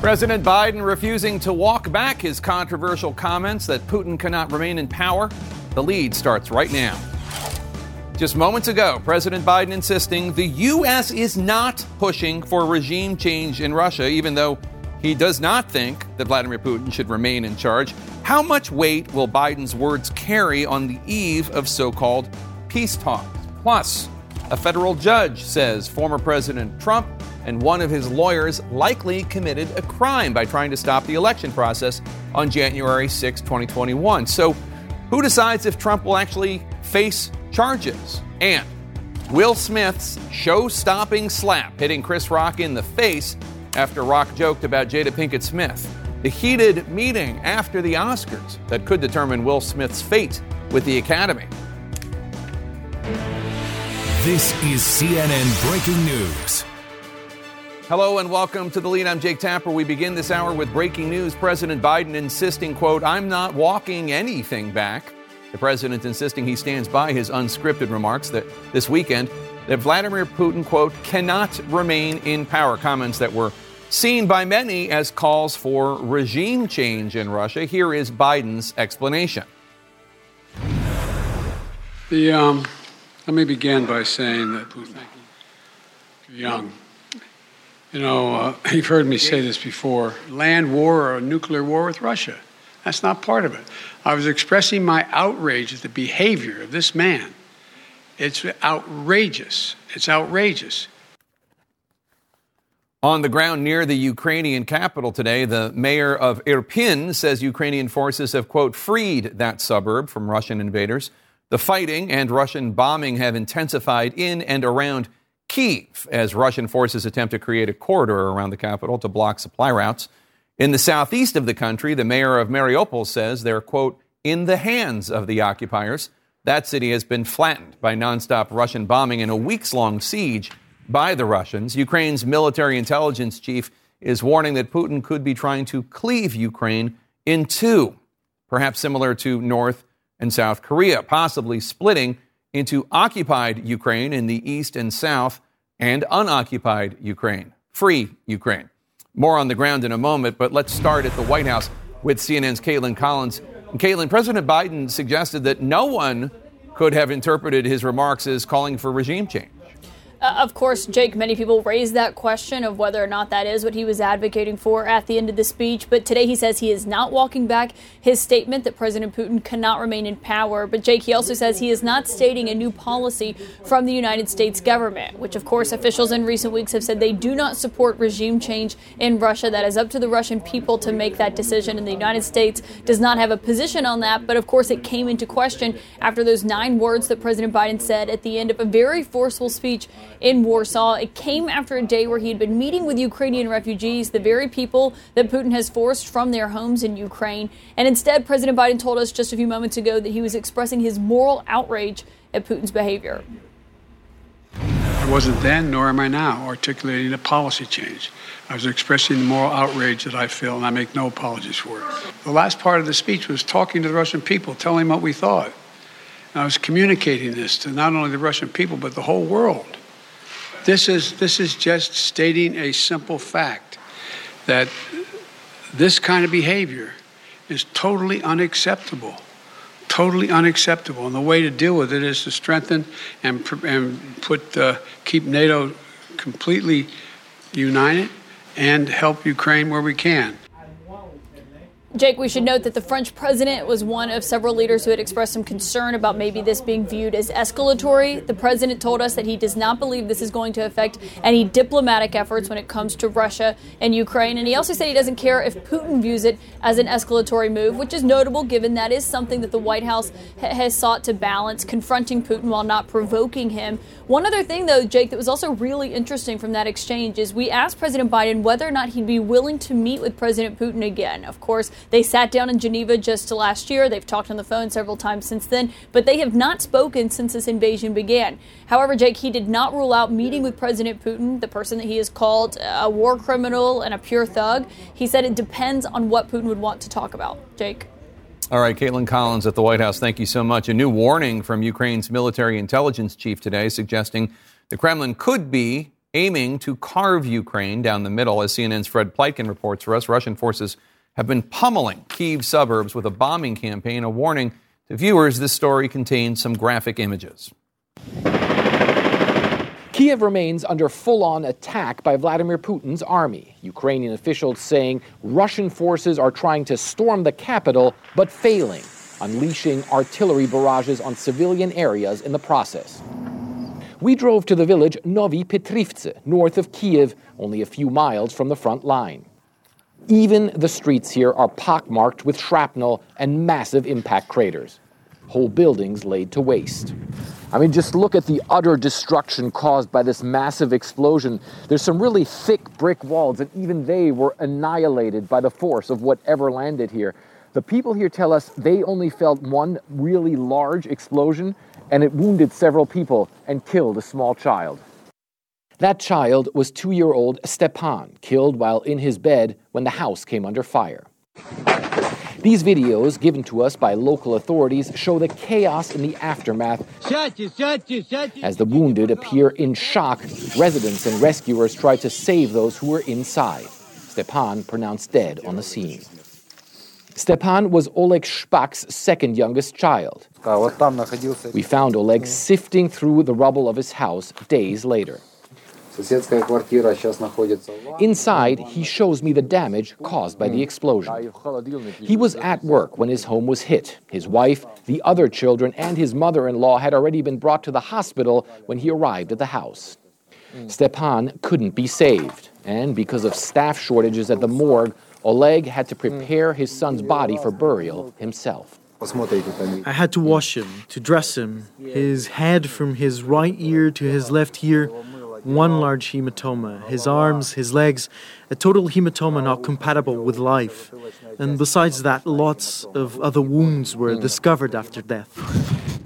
President Biden refusing to walk back his controversial comments that Putin cannot remain in power. The lead starts right now. Just moments ago, President Biden insisting the U.S. is not pushing for regime change in Russia, even though he does not think that Vladimir Putin should remain in charge. How much weight will Biden's words carry on the eve of so called peace talks? Plus, a federal judge says former President Trump and one of his lawyers likely committed a crime by trying to stop the election process on January 6, 2021. So, who decides if Trump will actually face charges? And Will Smith's show stopping slap hitting Chris Rock in the face after Rock joked about Jada Pinkett Smith. The heated meeting after the Oscars that could determine Will Smith's fate with the Academy. This is CNN Breaking News. Hello and welcome to the lead. I'm Jake Tapper. We begin this hour with breaking news. President Biden insisting, quote, I'm not walking anything back. The president insisting he stands by his unscripted remarks that this weekend that Vladimir Putin, quote, cannot remain in power. Comments that were seen by many as calls for regime change in Russia. Here is Biden's explanation. The, um, let me begin by saying that Putin, young. You know, uh, you've heard me say this before land war or a nuclear war with Russia. That's not part of it. I was expressing my outrage at the behavior of this man. It's outrageous. It's outrageous. On the ground near the Ukrainian capital today, the mayor of Irpin says Ukrainian forces have, quote, freed that suburb from Russian invaders. The fighting and Russian bombing have intensified in and around Kiev as Russian forces attempt to create a corridor around the capital to block supply routes. In the southeast of the country, the mayor of Mariupol says they're, quote, in the hands of the occupiers. That city has been flattened by nonstop Russian bombing and a weeks long siege by the Russians. Ukraine's military intelligence chief is warning that Putin could be trying to cleave Ukraine in two, perhaps similar to North and South Korea, possibly splitting into occupied Ukraine in the east and south and unoccupied Ukraine, free Ukraine. More on the ground in a moment, but let's start at the White House with CNN's Kaitlan Collins. And Kaitlan, President Biden suggested that no one could have interpreted his remarks as calling for regime change. Uh, of course, Jake, many people raised that question of whether or not that is what he was advocating for at the end of the speech. But today he says he is not walking back his statement that President Putin cannot remain in power. But Jake, he also says he is not stating a new policy from the United States government, which, of course, officials in recent weeks have said they do not support regime change in Russia. That is up to the Russian people to make that decision. And the United States does not have a position on that. But of course, it came into question after those nine words that President Biden said at the end of a very forceful speech in Warsaw. It came after a day where he had been meeting with Ukrainian refugees, the very people that Putin has forced from their homes in Ukraine. And instead, President Biden told us just a few moments ago that he was expressing his moral outrage at Putin's behavior. I wasn't then, nor am I now, articulating a policy change. I was expressing the moral outrage that I feel, and I make no apologies for it. The last part of the speech was talking to the Russian people, telling them what we thought. And I was communicating this to not only the Russian people, but the whole world. This is, this is just stating a simple fact that this kind of behavior is totally unacceptable. Totally unacceptable. And the way to deal with it is to strengthen and, and put, uh, keep NATO completely united and help Ukraine where we can. Jake, we should note that the French president was one of several leaders who had expressed some concern about maybe this being viewed as escalatory. The president told us that he does not believe this is going to affect any diplomatic efforts when it comes to Russia and Ukraine. And he also said he doesn't care if Putin views it as an escalatory move, which is notable given that is something that the White House ha- has sought to balance, confronting Putin while not provoking him. One other thing, though, Jake, that was also really interesting from that exchange is we asked President Biden whether or not he'd be willing to meet with President Putin again. Of course, they sat down in Geneva just last year. They've talked on the phone several times since then, but they have not spoken since this invasion began. However, Jake, he did not rule out meeting with President Putin, the person that he has called a war criminal and a pure thug. He said it depends on what Putin would want to talk about. Jake. All right, Kaitlan Collins at the White House, thank you so much. A new warning from Ukraine's military intelligence chief today suggesting the Kremlin could be aiming to carve Ukraine down the middle. As CNN's Fred Pleitgen reports for us, Russian forces have been pummeling Kiev suburbs with a bombing campaign. A warning to viewers this story contains some graphic images. Kiev remains under full on attack by Vladimir Putin's army. Ukrainian officials saying Russian forces are trying to storm the capital, but failing, unleashing artillery barrages on civilian areas in the process. We drove to the village Novi Petrivce, north of Kiev, only a few miles from the front line. Even the streets here are pockmarked with shrapnel and massive impact craters. Whole buildings laid to waste. I mean, just look at the utter destruction caused by this massive explosion. There's some really thick brick walls, and even they were annihilated by the force of whatever landed here. The people here tell us they only felt one really large explosion, and it wounded several people and killed a small child. That child was two year old Stepan, killed while in his bed when the house came under fire. These videos, given to us by local authorities, show the chaos in the aftermath. As the wounded appear in shock, residents and rescuers try to save those who were inside. Stepan pronounced dead on the scene. Stepan was Oleg Shpak's second youngest child. We found Oleg sifting through the rubble of his house days later. Inside, he shows me the damage caused by the explosion. He was at work when his home was hit. His wife, the other children, and his mother in law had already been brought to the hospital when he arrived at the house. Stepan couldn't be saved, and because of staff shortages at the morgue, Oleg had to prepare his son's body for burial himself. I had to wash him, to dress him, his head from his right ear to his left ear, one large hematoma, his arms, his legs, a total hematoma not compatible with life. And besides that, lots of other wounds were discovered after death.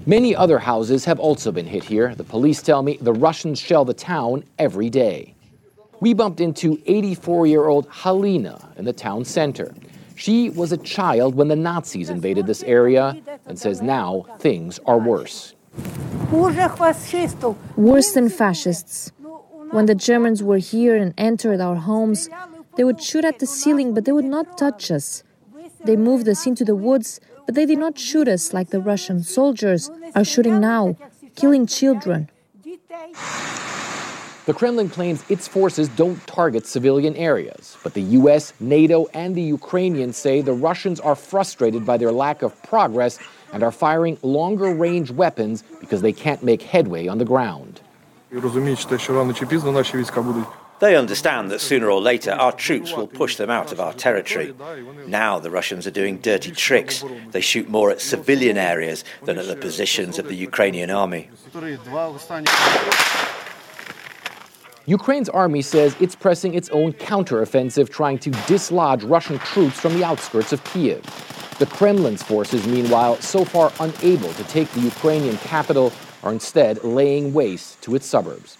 Many other houses have also been hit here. The police tell me the Russians shell the town every day. We bumped into 84 year old Halina in the town center. She was a child when the Nazis invaded this area and says now things are worse. Worse than fascists. When the Germans were here and entered our homes, they would shoot at the ceiling, but they would not touch us. They moved us into the woods, but they did not shoot us like the Russian soldiers are shooting now, killing children. The Kremlin claims its forces don't target civilian areas, but the US, NATO, and the Ukrainians say the Russians are frustrated by their lack of progress and are firing longer range weapons because they can't make headway on the ground. They understand that sooner or later our troops will push them out of our territory. Now the Russians are doing dirty tricks. They shoot more at civilian areas than at the positions of the Ukrainian army. Ukraine's army says it's pressing its own counteroffensive, trying to dislodge Russian troops from the outskirts of Kiev. The Kremlin's forces, meanwhile, so far unable to take the Ukrainian capital, are instead laying waste to its suburbs.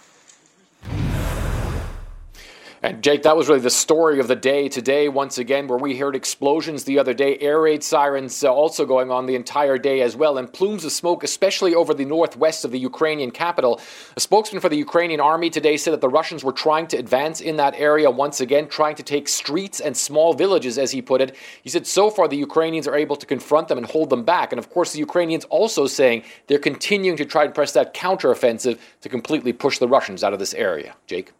And Jake, that was really the story of the day today, once again, where we heard explosions the other day, air raid sirens uh, also going on the entire day as well, and plumes of smoke, especially over the northwest of the Ukrainian capital. A spokesman for the Ukrainian army today said that the Russians were trying to advance in that area once again, trying to take streets and small villages, as he put it. He said so far the Ukrainians are able to confront them and hold them back. And of course, the Ukrainians also saying they're continuing to try and press that counteroffensive to completely push the Russians out of this area. Jake?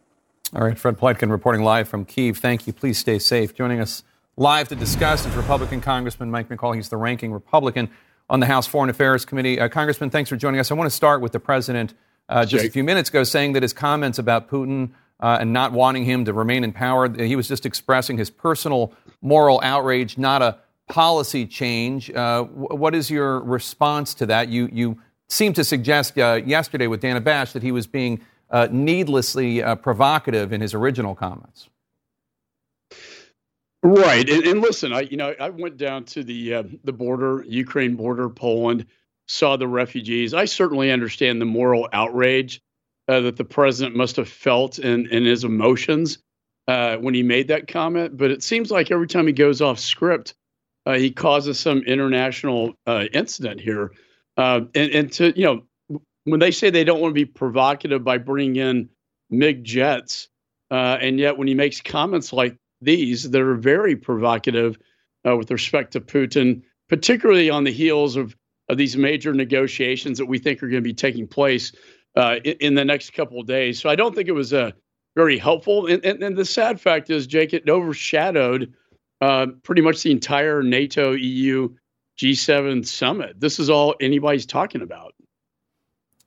All right, Fred Pleitgen reporting live from Kiev. Thank you. Please stay safe. Joining us live to discuss is Republican Congressman Mike McCaul. He's the ranking Republican on the House Foreign Affairs Committee. Uh, Congressman, thanks for joining us. I want to start with the president uh, just a few minutes ago saying that his comments about Putin uh, and not wanting him to remain in power, he was just expressing his personal moral outrage, not a policy change. Uh, w- what is your response to that? You, you seemed to suggest uh, yesterday with Dana Bash that he was being uh, needlessly uh, provocative in his original comments. Right, and, and, listen, I you know I went down to the uh, the border, Ukraine border, Poland, saw the refugees. I certainly understand the moral outrage uh, that the president must have felt in in his emotions uh, when he made that comment. But it seems like every time he goes off script, uh, he causes some international incident here. and, and to you know when they say they don't want to be provocative by bringing in MiG jets. Uh, and yet, when he makes comments like these that are very provocative uh, with respect to Putin, particularly on the heels of, of these major negotiations that we think are going to be taking place uh, in, in, the next couple of days. So I don't think it was uh, very helpful. And, and, and, the sad fact is, Jake, it overshadowed uh, pretty much the entire NATO, EU, G7 summit. This is all anybody's talking about.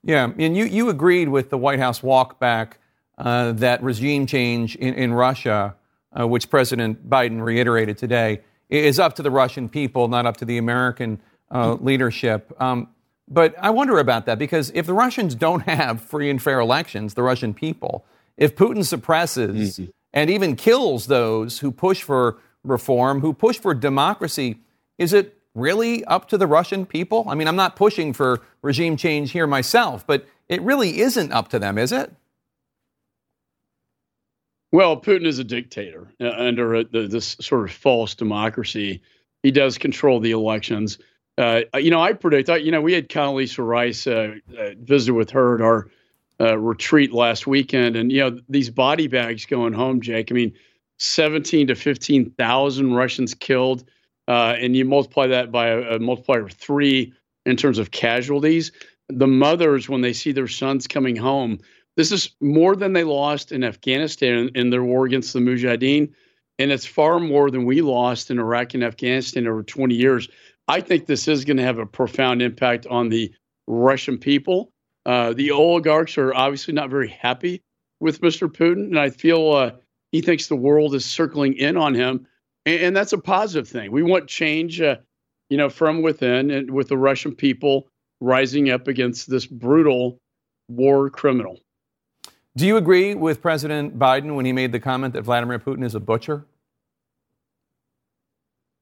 Yeah, and you, you agreed with the White House walk back uh, that regime change in, in Russia, uh, which President Biden reiterated today, is up to the Russian people, not up to the American uh, leadership. Um, but I wonder about that because if the Russians don't have free and fair elections, the Russian people, if Putin suppresses mm-hmm. and even kills those who push for reform, who push for democracy, is it really up to the Russian people? I mean, I'm not pushing for regime change here myself, but it really isn't up to them, is it? Well, Putin is a dictator uh, under a, the, this sort of false democracy. He does control the elections. Uh, you know, I predict. I, you know, we had Condoleezza Rice uh, uh, visit with her at our uh, retreat last weekend, and you know, these body bags going home, Jake. I mean, seventeen to fifteen thousand Russians killed, uh, and you multiply that by a, a multiplier of three in terms of casualties. The mothers, when they see their sons coming home, this is more than they lost in Afghanistan in their war against the Mujahideen, and it's far more than we lost in Iraq and Afghanistan over 20 years. I think this is going to have a profound impact on the Russian people. Uh, the oligarchs are obviously not very happy with Mr. Putin, and I feel uh, he thinks the world is circling in on him, and, and that's a positive thing. We want change, uh, you know, from within, and with the Russian people rising up against this brutal war criminal. Do you agree with President Biden when he made the comment that Vladimir Putin is a butcher?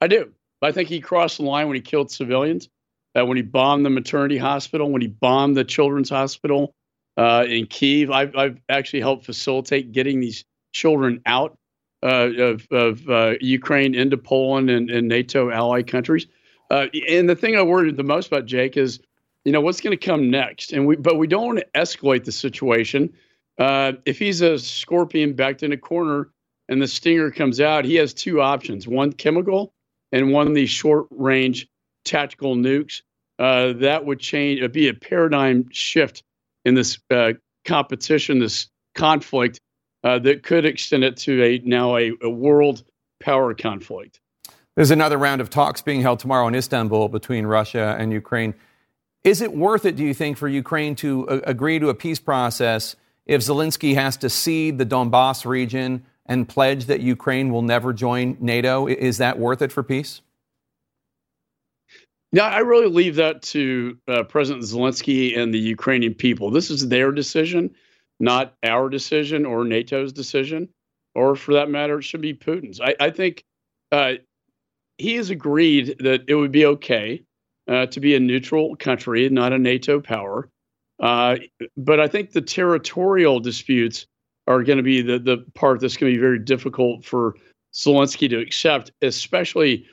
I do. I think he crossed the line when he killed civilians, uh, when he bombed the maternity hospital, when he bombed the children's hospital uh, in Kiev. I've, I've, actually helped facilitate getting these children out uh, of, of uh, Ukraine into Poland and, and NATO ally countries. Uh, and the thing I worried the most about, Jake, is you know what's going to come next. And we, but we don't want to escalate the situation uh, if he's a scorpion backed in a corner and the stinger comes out, he has two options: one chemical and one these short range tactical nukes. Uh, that would change. It'd be a paradigm shift in this uh, competition, this conflict uh, that could extend it to a now a, a world power conflict. There's another round of talks being held tomorrow in Istanbul between Russia and Ukraine. Is it worth it, do you think, for Ukraine to uh, agree to a peace process if Zelensky has to cede the Donbass region and pledge that Ukraine will never join NATO, is that worth it for peace? Yeah, I really leave that to uh, President Zelensky and the Ukrainian people. This is their decision, not our decision or NATO's decision, or for that matter, it should be Putin's. I, I think uh, he has agreed that it would be okay uh, to be a neutral country, not a NATO power. Uh, but I think the territorial disputes are going to be the, the part that's going to be very difficult for Zelensky to accept, especially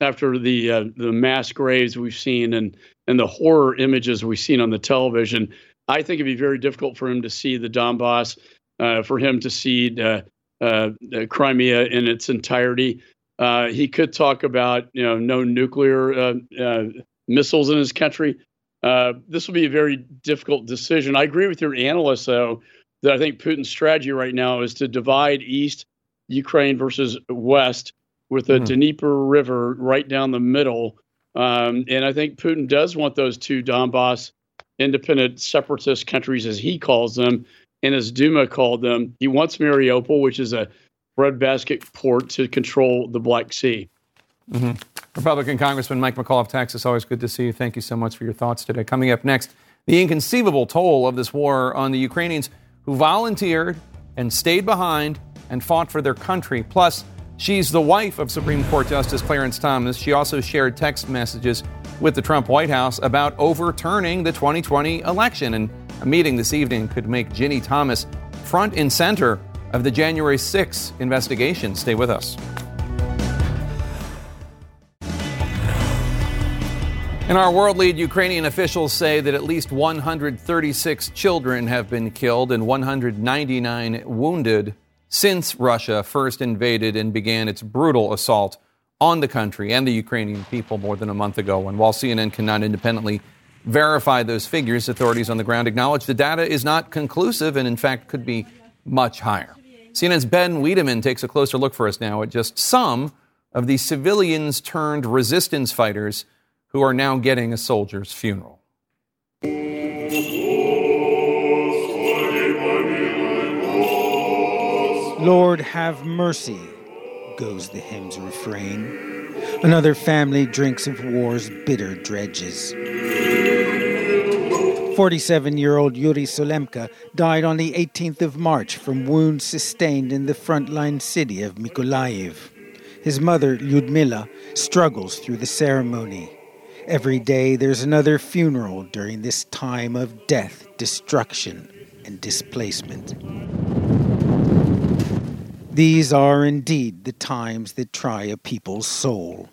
after the uh, the mass graves we've seen and and the horror images we've seen on the television. I think it'd be very difficult for him to see the Donbass, uh, for him to see uh, uh Crimea in its entirety. Uh, he could talk about you know no nuclear missiles in his country. Uh, this will be a very difficult decision. I agree with your analyst, though, that I think Putin's strategy right now is to divide East Ukraine versus West with the mm. Dnieper River right down the middle. Um, and I think Putin does want those two Donbass independent separatist countries, as he calls them, and as Duma called them. He wants Mariupol, which is a breadbasket port to control the Black Sea. Mm-hmm. Republican Congressman Mike McCaul of Texas, always good to see you. Thank you so much for your thoughts today. Coming up next, the inconceivable toll of this war on the Ukrainians who volunteered and stayed behind and fought for their country. Plus, she's the wife of Supreme Court Justice Clarence Thomas. She also shared text messages with the Trump White House about overturning the 2020 election. And a meeting this evening could make Ginny Thomas front and center of the January 6 investigation. Stay with us. In our world lead, Ukrainian officials say that at least 136 children have been killed and 199 wounded since Russia first invaded and began its brutal assault on the country and the Ukrainian people more than a month ago. And while CNN cannot independently verify those figures, authorities on the ground acknowledge the data is not conclusive and, in fact, could be much higher. CNN's Ben Wedeman takes a closer look for us now at just some of the civilians turned resistance fighters who are now getting a soldier's funeral. Lord, have mercy, goes the hymn's refrain. Another family drinks of war's bitter dredges. 47 year old Yuri Solemka died on the 18th of March from wounds sustained in the frontline city of Mykolaiv. His mother, Lyudmila, struggles through the ceremony. Every day there's another funeral during this time of death, destruction, and displacement. These are indeed the times that try a people's soul.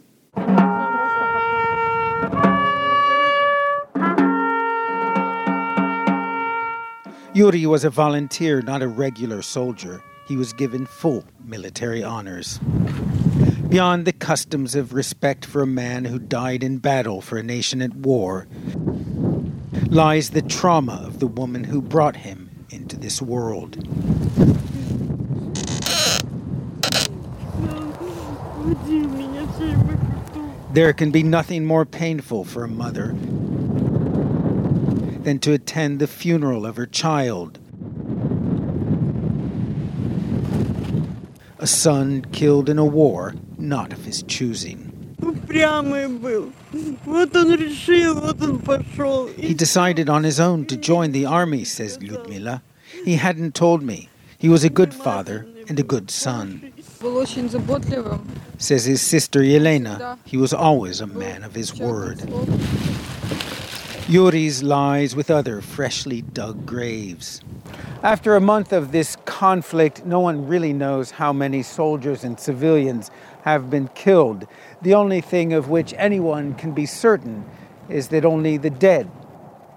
Yuri was a volunteer, not a regular soldier. He was given full military honors. Beyond the customs of respect for a man who died in battle for a nation at war lies the trauma of the woman who brought him into this world. There can be nothing more painful for a mother than to attend the funeral of her child. A son killed in a war not of his choosing. He decided on his own to join the army, says Lyudmila. He hadn't told me. He was a good father and a good son. Says his sister Yelena, he was always a man of his word. Yuri's lies with other freshly dug graves. After a month of this conflict, no one really knows how many soldiers and civilians have been killed. The only thing of which anyone can be certain is that only the dead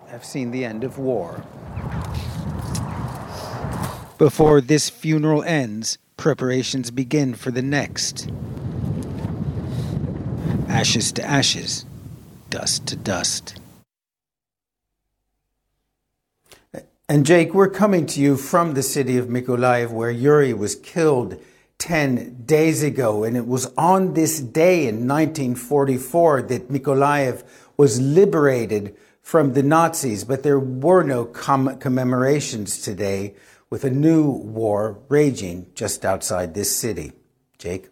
have seen the end of war. Before this funeral ends, preparations begin for the next. Ashes to ashes, dust to dust. And Jake, we're coming to you from the city of Mykolaiv where Yuri was killed 10 days ago. And it was on this day in 1944 that Mykolaiv was liberated from the Nazis, but there were no com- commemorations today with a new war raging just outside this city. Jake?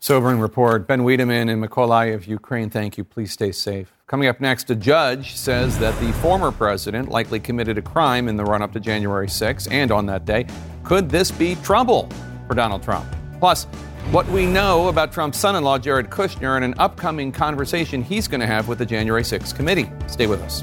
Sobering report. Ben Wedeman in Mykolaiv, of Ukraine. Thank you. Please stay safe. Coming up next, a judge says that the former president likely committed a crime in the run up to January 6, and on that day, could this be trouble for Donald Trump? Plus, what we know about Trump's son in law, Jared Kushner, and an upcoming conversation he's going to have with the January 6 committee. Stay with us.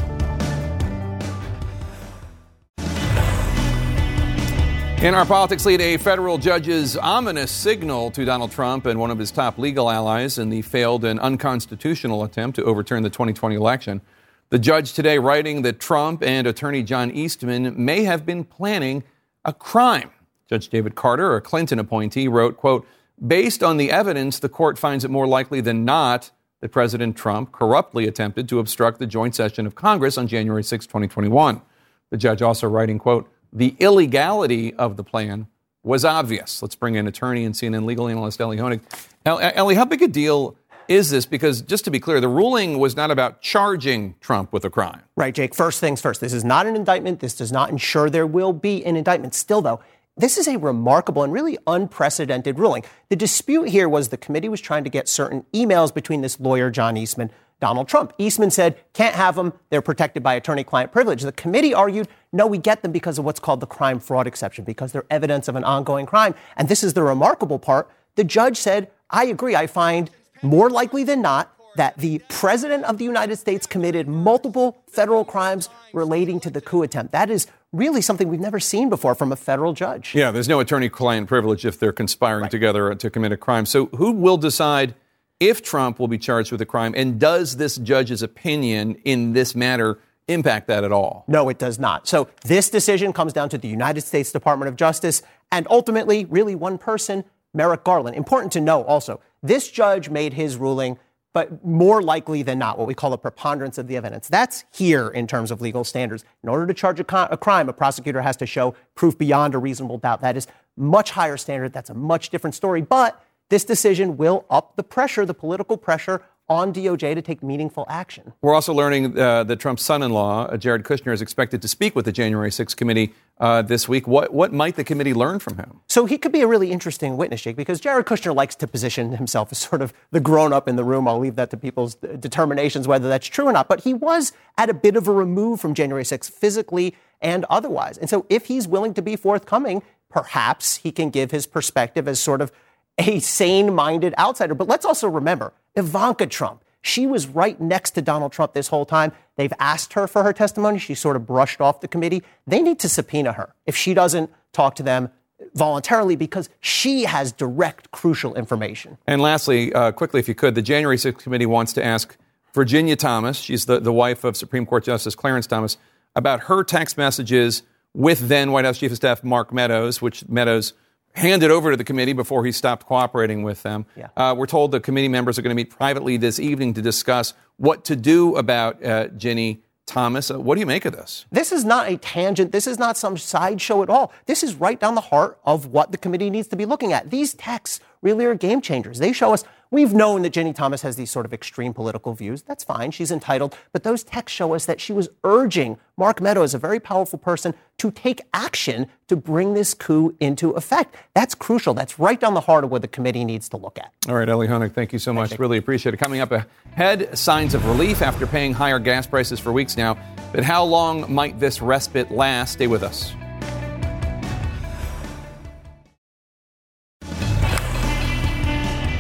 In our politics lead, a federal judge's ominous signal to Donald Trump and one of his top legal allies in the failed and unconstitutional attempt to overturn the 2020 election. The judge today writing that Trump and attorney John Eastman may have been planning a crime. Judge David Carter, a Clinton appointee, wrote, quote, Based on the evidence, the court finds it more likely than not that President Trump corruptly attempted to obstruct the joint session of Congress on January 6, 2021. The judge also writing, quote, the illegality of the plan was obvious. Let's bring in attorney and CNN legal analyst Elie Honig. Elie, how big a deal is this? Because just to be clear, the ruling was not about charging Trump with a crime. Right, Jake. First things first. This is not an indictment. This does not ensure there will be an indictment. Still, though, this is a remarkable and really unprecedented ruling. The dispute here was the committee was trying to get certain emails between this lawyer, John Eastman, Donald Trump. Eastman said, can't have them. They're protected by attorney client privilege. The committee argued, no, we get them because of what's called the crime fraud exception, because they're evidence of an ongoing crime. And this is the remarkable part. The judge said, I agree. I find more likely than not that the president of the United States committed multiple federal crimes relating to the coup attempt. That is really something we've never seen before from a federal judge. Yeah, there's no attorney client privilege if they're conspiring right. together to commit a crime. So who will decide if Trump will be charged with a crime, and does this judge's opinion in this matter impact that at all? No, it does not. So this decision comes down to the United States Department of Justice and ultimately, really one person, Merrick Garland. Important to know also, this judge made his ruling, but more likely than not, what we call a preponderance of the evidence. That's here in terms of legal standards. In order to charge a, a crime, a prosecutor has to show proof beyond a reasonable doubt. That is much higher standard. That's a much different story. But this decision will up the pressure, the political pressure on DOJ to take meaningful action. We're also learning uh, that Trump's son-in-law, uh, Jared Kushner, is expected to speak with the January 6th committee uh, this week. What, what might the committee learn from him? So he could be a really interesting witness, Jake, because Jared Kushner likes to position himself as sort of the grown-up in the room. I'll leave that to people's determinations whether that's true or not. But he was at a bit of a remove from January 6th, physically and otherwise. And so if he's willing to be forthcoming, perhaps he can give his perspective as sort of a sane minded outsider. But let's also remember Ivanka Trump. She was right next to Donald Trump this whole time. They've asked her for her testimony. She sort of brushed off the committee. They need to subpoena her if she doesn't talk to them voluntarily because she has direct, crucial information. And lastly, uh, quickly, if you could, the January 6th committee wants to ask Virginia Thomas, she's the, the wife of Supreme Court Justice Clarence Thomas, about her text messages with then White House Chief of Staff Mark Meadows, which Meadows handed over to the committee before he stopped cooperating with them. Yeah. Uh, we're told the committee members are going to meet privately this evening to discuss what to do about uh, Ginny Thomas. Uh, what do you make of this? This is not a tangent. This is not some sideshow at all. This is right down the heart of what the committee needs to be looking at. These texts really are game changers. They show us We've known that Ginny Thomas has these sort of extreme political views. That's fine. She's entitled. But those texts show us that she was urging Mark Meadows, is a very powerful person, to take action to bring this coup into effect. That's crucial. That's right down the heart of what the committee needs to look at. All right, Elie Honig, thank you so much. Really appreciate it. Coming up ahead, signs of relief after paying higher gas prices for weeks now. But how long might this respite last? Stay with us.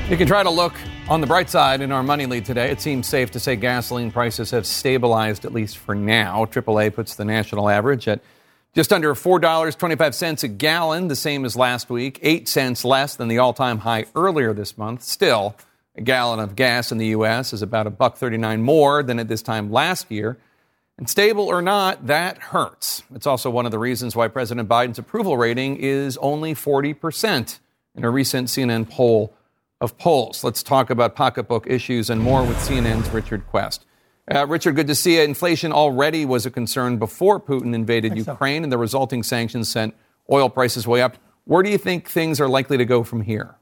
You can try to look on the bright side in our money lead today. It seems safe to say gasoline prices have stabilized, at least for now. AAA puts the national average at just under $4.25 a gallon, the same as last week, 8 cents less than the all time high earlier this month. Still, a gallon of gas in the U.S. is about a buck 39 more than at this time last year. And stable or not, that hurts. It's also one of the reasons why President Biden's approval rating is only 40% in a recent CNN poll of polls. Let's talk about pocketbook issues and more with CNN's Richard Quest. Uh, Richard, good to see you. Inflation already was a concern before Putin invaded Ukraine, so. and the resulting sanctions sent oil prices way up. Where do you think things are likely to go from here?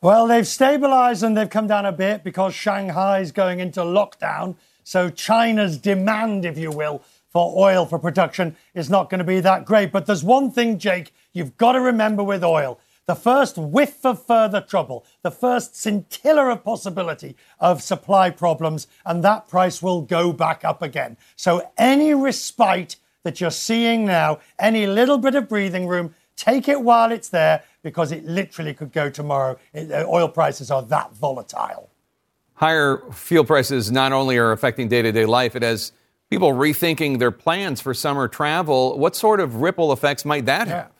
Well, they've stabilized and they've come down a bit because Shanghai is going into lockdown. So China's demand, if you will, for oil for production is not going to be that great. But there's one thing, Jake, you've got to remember with oil the first whiff of further trouble, the first scintilla of possibility of supply problems, and that price will go back up again. So any respite that you're seeing now, any little bit of breathing room, take it while it's there because it literally could go tomorrow. It, uh, oil prices are that volatile. Higher fuel prices not only are affecting day to day life, it has people rethinking their plans for summer travel. What sort of ripple effects might that yeah. have?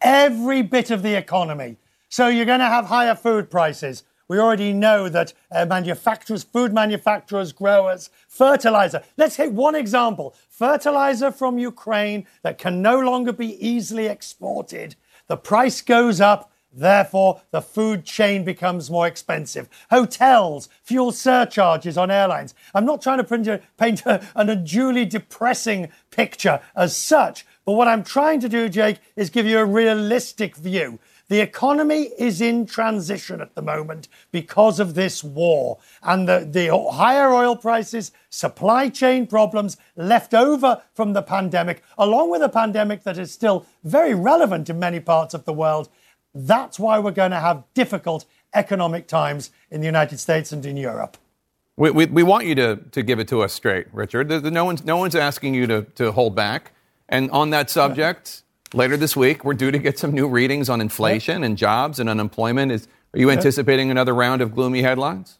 Every bit of the economy. So you're going to have higher food prices. We already know that uh, manufacturers, food manufacturers, growers, fertilizer. Let's take one example fertilizer from Ukraine that can no longer be easily exported. The price goes up, therefore, the food chain becomes more expensive. Hotels, fuel surcharges on airlines. I'm not trying to paint a, an unduly depressing picture as such, but what I'm trying to do, Jake, is give you a realistic view. The economy is in transition at the moment because of this war. And the, the higher oil prices, supply chain problems left over from the pandemic, along with a pandemic that is still very relevant in many parts of the world. That's why we're going to have difficult economic times in the United States and in Europe. We, we, we want you to, to give it to us straight, Richard. No one's, no one's asking you to, to hold back. And on that subject, later this week, we're due to get some new readings on inflation and jobs and unemployment. Is, are you anticipating another round of gloomy headlines?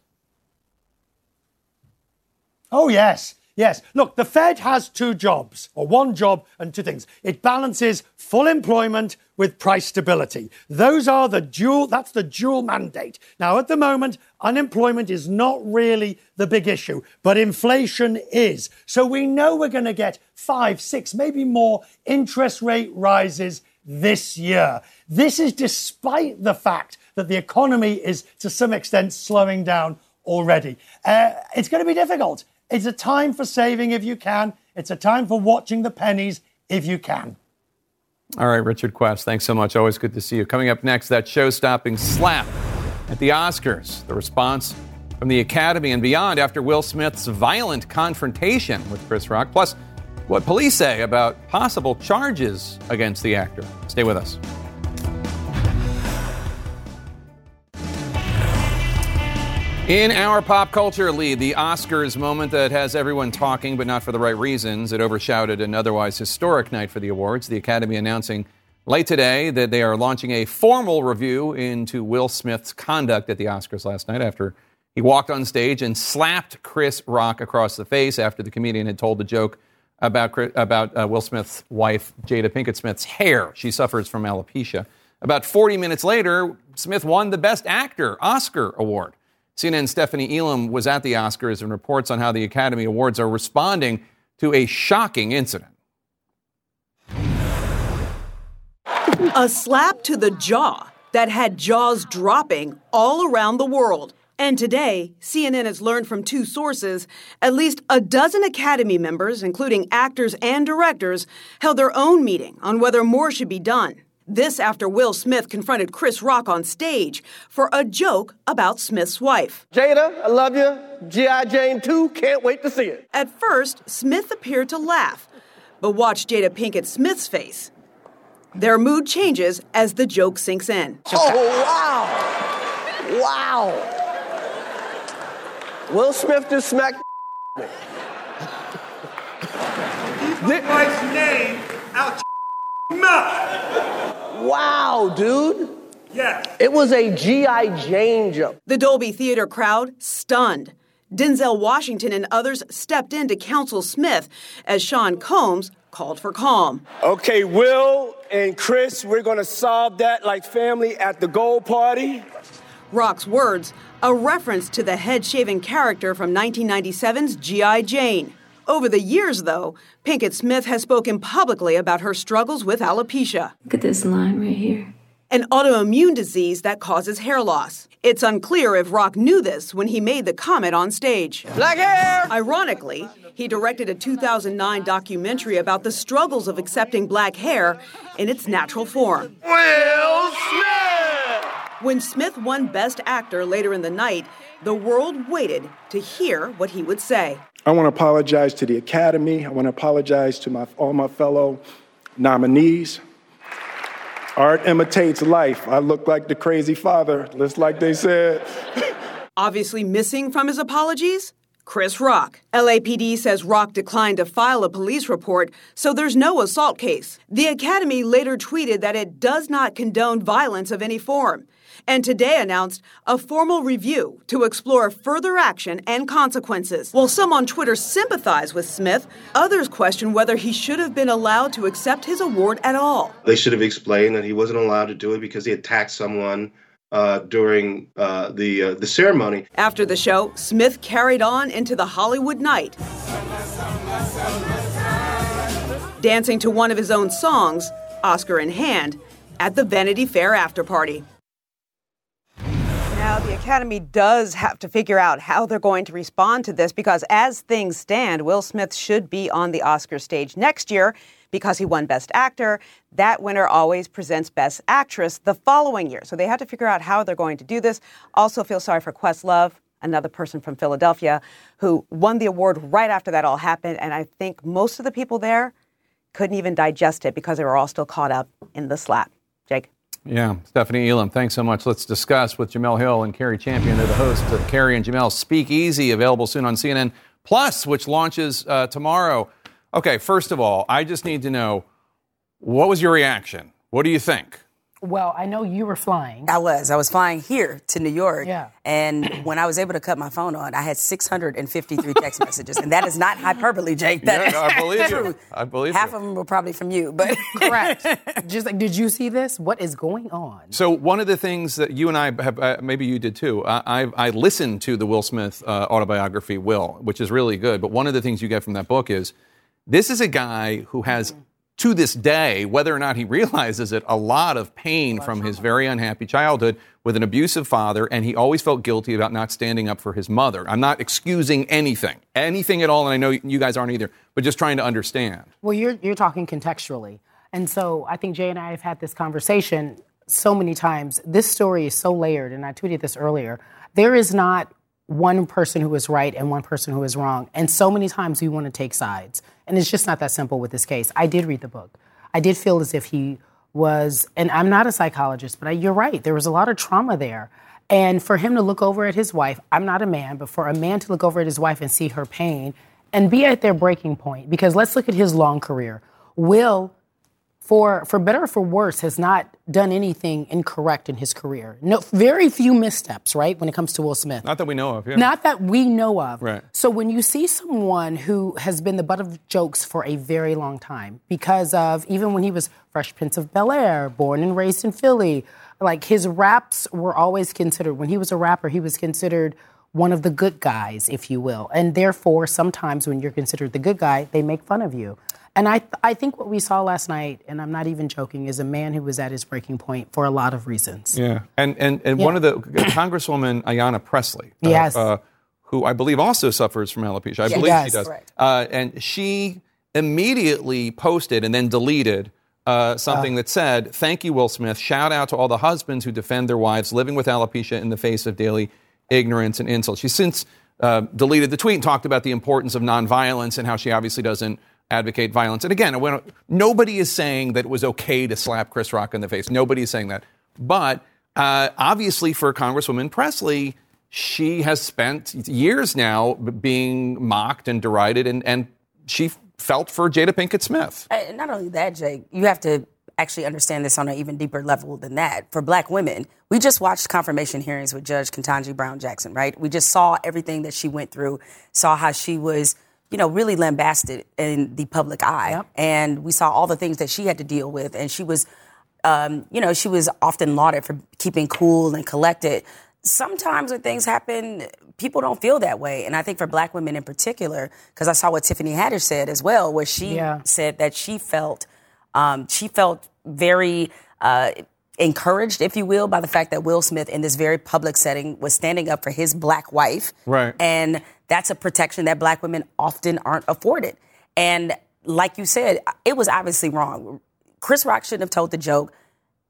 Oh, yes. Yes. Look, the Fed has two jobs, or one job and two things. It balances full employment with price stability. Those are the dual, that's the dual mandate. Now, at the moment, unemployment is not really the big issue, but inflation is. So we know we're going to get five, six, maybe more interest rate rises this year. This is despite the fact that the economy is to some extent slowing down already. Uh, it's going to be difficult. It's a time for saving if you can. It's a time for watching the pennies if you can. All right, Richard Quest, thanks so much. Always good to see you. Coming up next, that show stopping slap at the Oscars. The response from the Academy and beyond after Will Smith's violent confrontation with Chris Rock. Plus, what police say about possible charges against the actor. Stay with us. In our pop culture lead, the Oscars moment that has everyone talking, but not for the right reasons. It overshadowed an otherwise historic night for the awards. The Academy announcing late today that they are launching a formal review into Will Smith's conduct at the Oscars last night after he walked on stage and slapped Chris Rock across the face after the comedian had told the joke about, about uh, Will Smith's wife, Jada Pinkett Smith's hair. She suffers from alopecia. About 40 minutes later, Smith won the Best Actor Oscar award. CNN's Stephanie Elam was at the Oscars and reports on how the Academy Awards are responding to a shocking incident. A slap to the jaw that had jaws dropping all around the world. And today, CNN has learned from two sources at least a dozen Academy members, including actors and directors, held their own meeting on whether more should be done. This after Will Smith confronted Chris Rock on stage for a joke about Smith's wife. Jada, I love you. G.I. Jane 2, can't wait to see it. At first, Smith appeared to laugh, but watch Jada Pinkett Smith's face. Their mood changes as the joke sinks in. Oh, wow. Wow. Will Smith just smacked me. Keep my wife's name out your mouth. Wow, dude. Yes. It was a G.I. Jane joke. The Dolby Theater crowd stunned. Denzel Washington and others stepped in to counsel Smith as Sean Combs called for calm. Okay, Will and Chris, we're going to solve that like family at the gold party. Rock's words, a reference to the head shaving character from 1997's G.I. Jane. Over the years, though, Pinkett Smith has spoken publicly about her struggles with alopecia. Look at this line right here. An autoimmune disease that causes hair loss. It's unclear if Rock knew this when he made the comment on stage. Black hair! Ironically, he directed a 2009 documentary about the struggles of accepting black hair in its natural form. Will Smith! When Smith won Best Actor later in the night, the world waited to hear what he would say. I want to apologize to the Academy. I want to apologize to my, all my fellow nominees. Art imitates life. I look like the crazy father, just like they said. Obviously missing from his apologies? Chris Rock. LAPD says Rock declined to file a police report, so there's no assault case. The Academy later tweeted that it does not condone violence of any form, and today announced a formal review to explore further action and consequences. While some on Twitter sympathize with Smith, others question whether he should have been allowed to accept his award at all. They should have explained that he wasn't allowed to do it because he attacked someone uh, during uh, the uh, the ceremony. After the show, Smith carried on into the Hollywood night, dancing to one of his own songs, Oscar in hand, at the Vanity Fair after party. Now, the Academy does have to figure out how they're going to respond to this because, as things stand, Will Smith should be on the Oscar stage next year because he won Best Actor. That winner always presents Best Actress the following year. So they have to figure out how they're going to do this. Also, feel sorry for Questlove, another person from Philadelphia, who won the award right after that all happened. And I think most of the people there couldn't even digest it because they were all still caught up in the slap. Jake. Yeah, Stephanie Elam, thanks so much. Let's discuss with Jemele Hill and Cari Champion. They're the hosts of Cari and Jemele Speak Easy, available soon on CNN Plus, which launches uh, tomorrow. Okay, first of all, I just need to know what was your reaction? What do you think? Well, I know you were flying. I was. I was flying here to New York. Yeah. And when I was able to cut my phone on, I had 653 text messages. And that is not hyperbole, Jake. That Yeah, I believe you. I believe Half you. of them were probably from you, but Correct. Just like, did you see this? What is going on? So one of the things that you and I have, uh, maybe you did too. I, I, I listened to the Will Smith uh, autobiography, Will, which is really good. But one of the things you get from that book is this is a guy who has, to this day, whether or not he realizes it, a lot of pain from his very unhappy childhood with an abusive father, and he always felt guilty about not standing up for his mother. I'm not excusing anything, anything at all, and I know you guys aren't either, but just trying to understand. Well, you're you're talking contextually, and so I think Jay and I have had this conversation so many times. This story is so layered, and I tweeted this earlier. There is not one person who is right and one person who is wrong, and so many times we want to take sides, and it's just not that simple with this case. I did read the book. I did feel as if he was, and I'm not a psychologist, but I, you're right. There was a lot of trauma there. And for him to look over at his wife, I'm not a man, but for a man to look over at his wife and see her pain and be at their breaking point, because let's look at his long career. Will, for for better or for worse, has not done anything incorrect in his career. No, very few missteps, right, when it comes to Will Smith. Not that we know of. Yeah. Not that we know of. Right. So when you see someone who has been the butt of jokes for a very long time, because of even when he was Fresh Prince of Bel Air, born and raised in Philly, like his raps were always considered. When he was a rapper, he was considered one of the good guys, if you will, and therefore sometimes when you're considered the good guy, they make fun of you. And I, I think what we saw last night, and I'm not even joking, is a man who was at his breaking point for a lot of reasons. Yeah, and and, and one of the Congresswoman Ayanna Pressley, uh, Yes. uh, who I believe also suffers from alopecia. I She believe she does. Correct. Uh, and she immediately posted and then deleted uh, something that said, "Thank you, Will Smith. Shout out to all the husbands who defend their wives living with alopecia in the face of daily ignorance and insults." She's since uh, deleted the tweet and talked about the importance of nonviolence and how she obviously doesn't advocate violence. And again, nobody is saying that it was okay to slap Chris Rock in the face. Nobody is saying that. But uh, obviously, for Congresswoman Pressley, she has spent years now being mocked and derided, and, and she felt for Jada Pinkett Smith. Uh, not only that, Jake, you have to actually understand this on an even deeper level than that. For black women, we just watched confirmation hearings with Judge Ketanji Brown Jackson, right? We just saw everything that she went through, saw how she was, you know, really lambasted in the public eye. And we saw all the things that she had to deal with. And she was, um, you know, she was often lauded for keeping cool and collected. Sometimes when things happen, people don't feel that way. And I think for black women in particular, because I saw what Tiffany Haddish said as well, where she Yeah. said that she felt um, she felt very uh, encouraged, if you will, by the fact that Will Smith in this very public setting was standing up for his black wife. Right. And that's a protection that black women often aren't afforded. And like you said, it was obviously wrong. Chris Rock shouldn't have told the joke.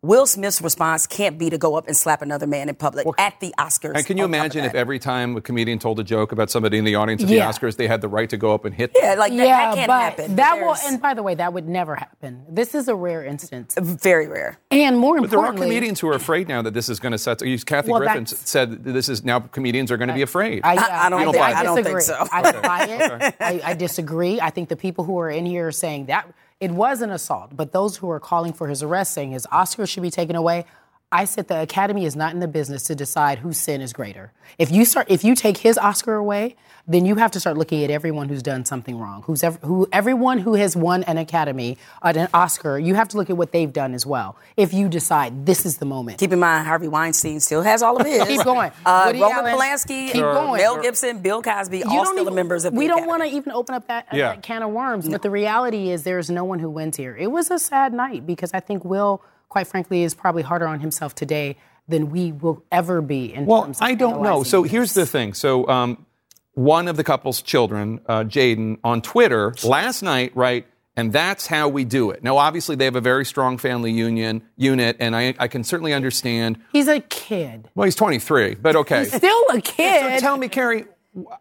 Will Smith's response can't be to go up and slap another man in public at the Oscars. And can you on top of imagine if every time a comedian told a joke about somebody in the audience at Yeah. the Oscars, they had the right to go up and hit Them? Yeah, like that, that can't but happen. That will, and by the way, that would never happen. This is a rare instance. Very rare. And more importantly, But there are comedians who are afraid now that this is going to set. Kathy Well, Griffin that's- said this is now comedians are going to be afraid. I, I don't You think- buy I that? don't think so. I don't buy it. I, I disagree. I think the people who are in here are saying that it was an assault, but those who are calling for his arrest, saying his Oscar should be taken away. I said the Academy is not in the business to decide whose sin is greater. If you start, if you take his Oscar away, then you have to start looking at everyone who's done something wrong. Who's ever, who everyone who has won an Academy, an Oscar, you have to look at what they've done as well. If you decide this is the moment. Keep in mind, Harvey Weinstein still has all of his. Keep going. Uh, Woody Roman Allen, Polanski, keep going. Mel Gibson, Bill Cosby, You all don't still even- members of We the don't want to even open up that, Yeah. that can of worms. But the reality is, there's no one who wins here. It was a sad night because I think Will, quite frankly, is probably harder on himself today than we will ever be. In Well, I don't know. So this. here's the thing. So um, one of the couple's children, uh, Jaden, on Twitter last night, right? And that's how we do it. Now, obviously, they have a very strong family union unit, and I, I can certainly understand. He's a kid. Well, he's 23, but okay. He's still a kid. So tell me, Cari,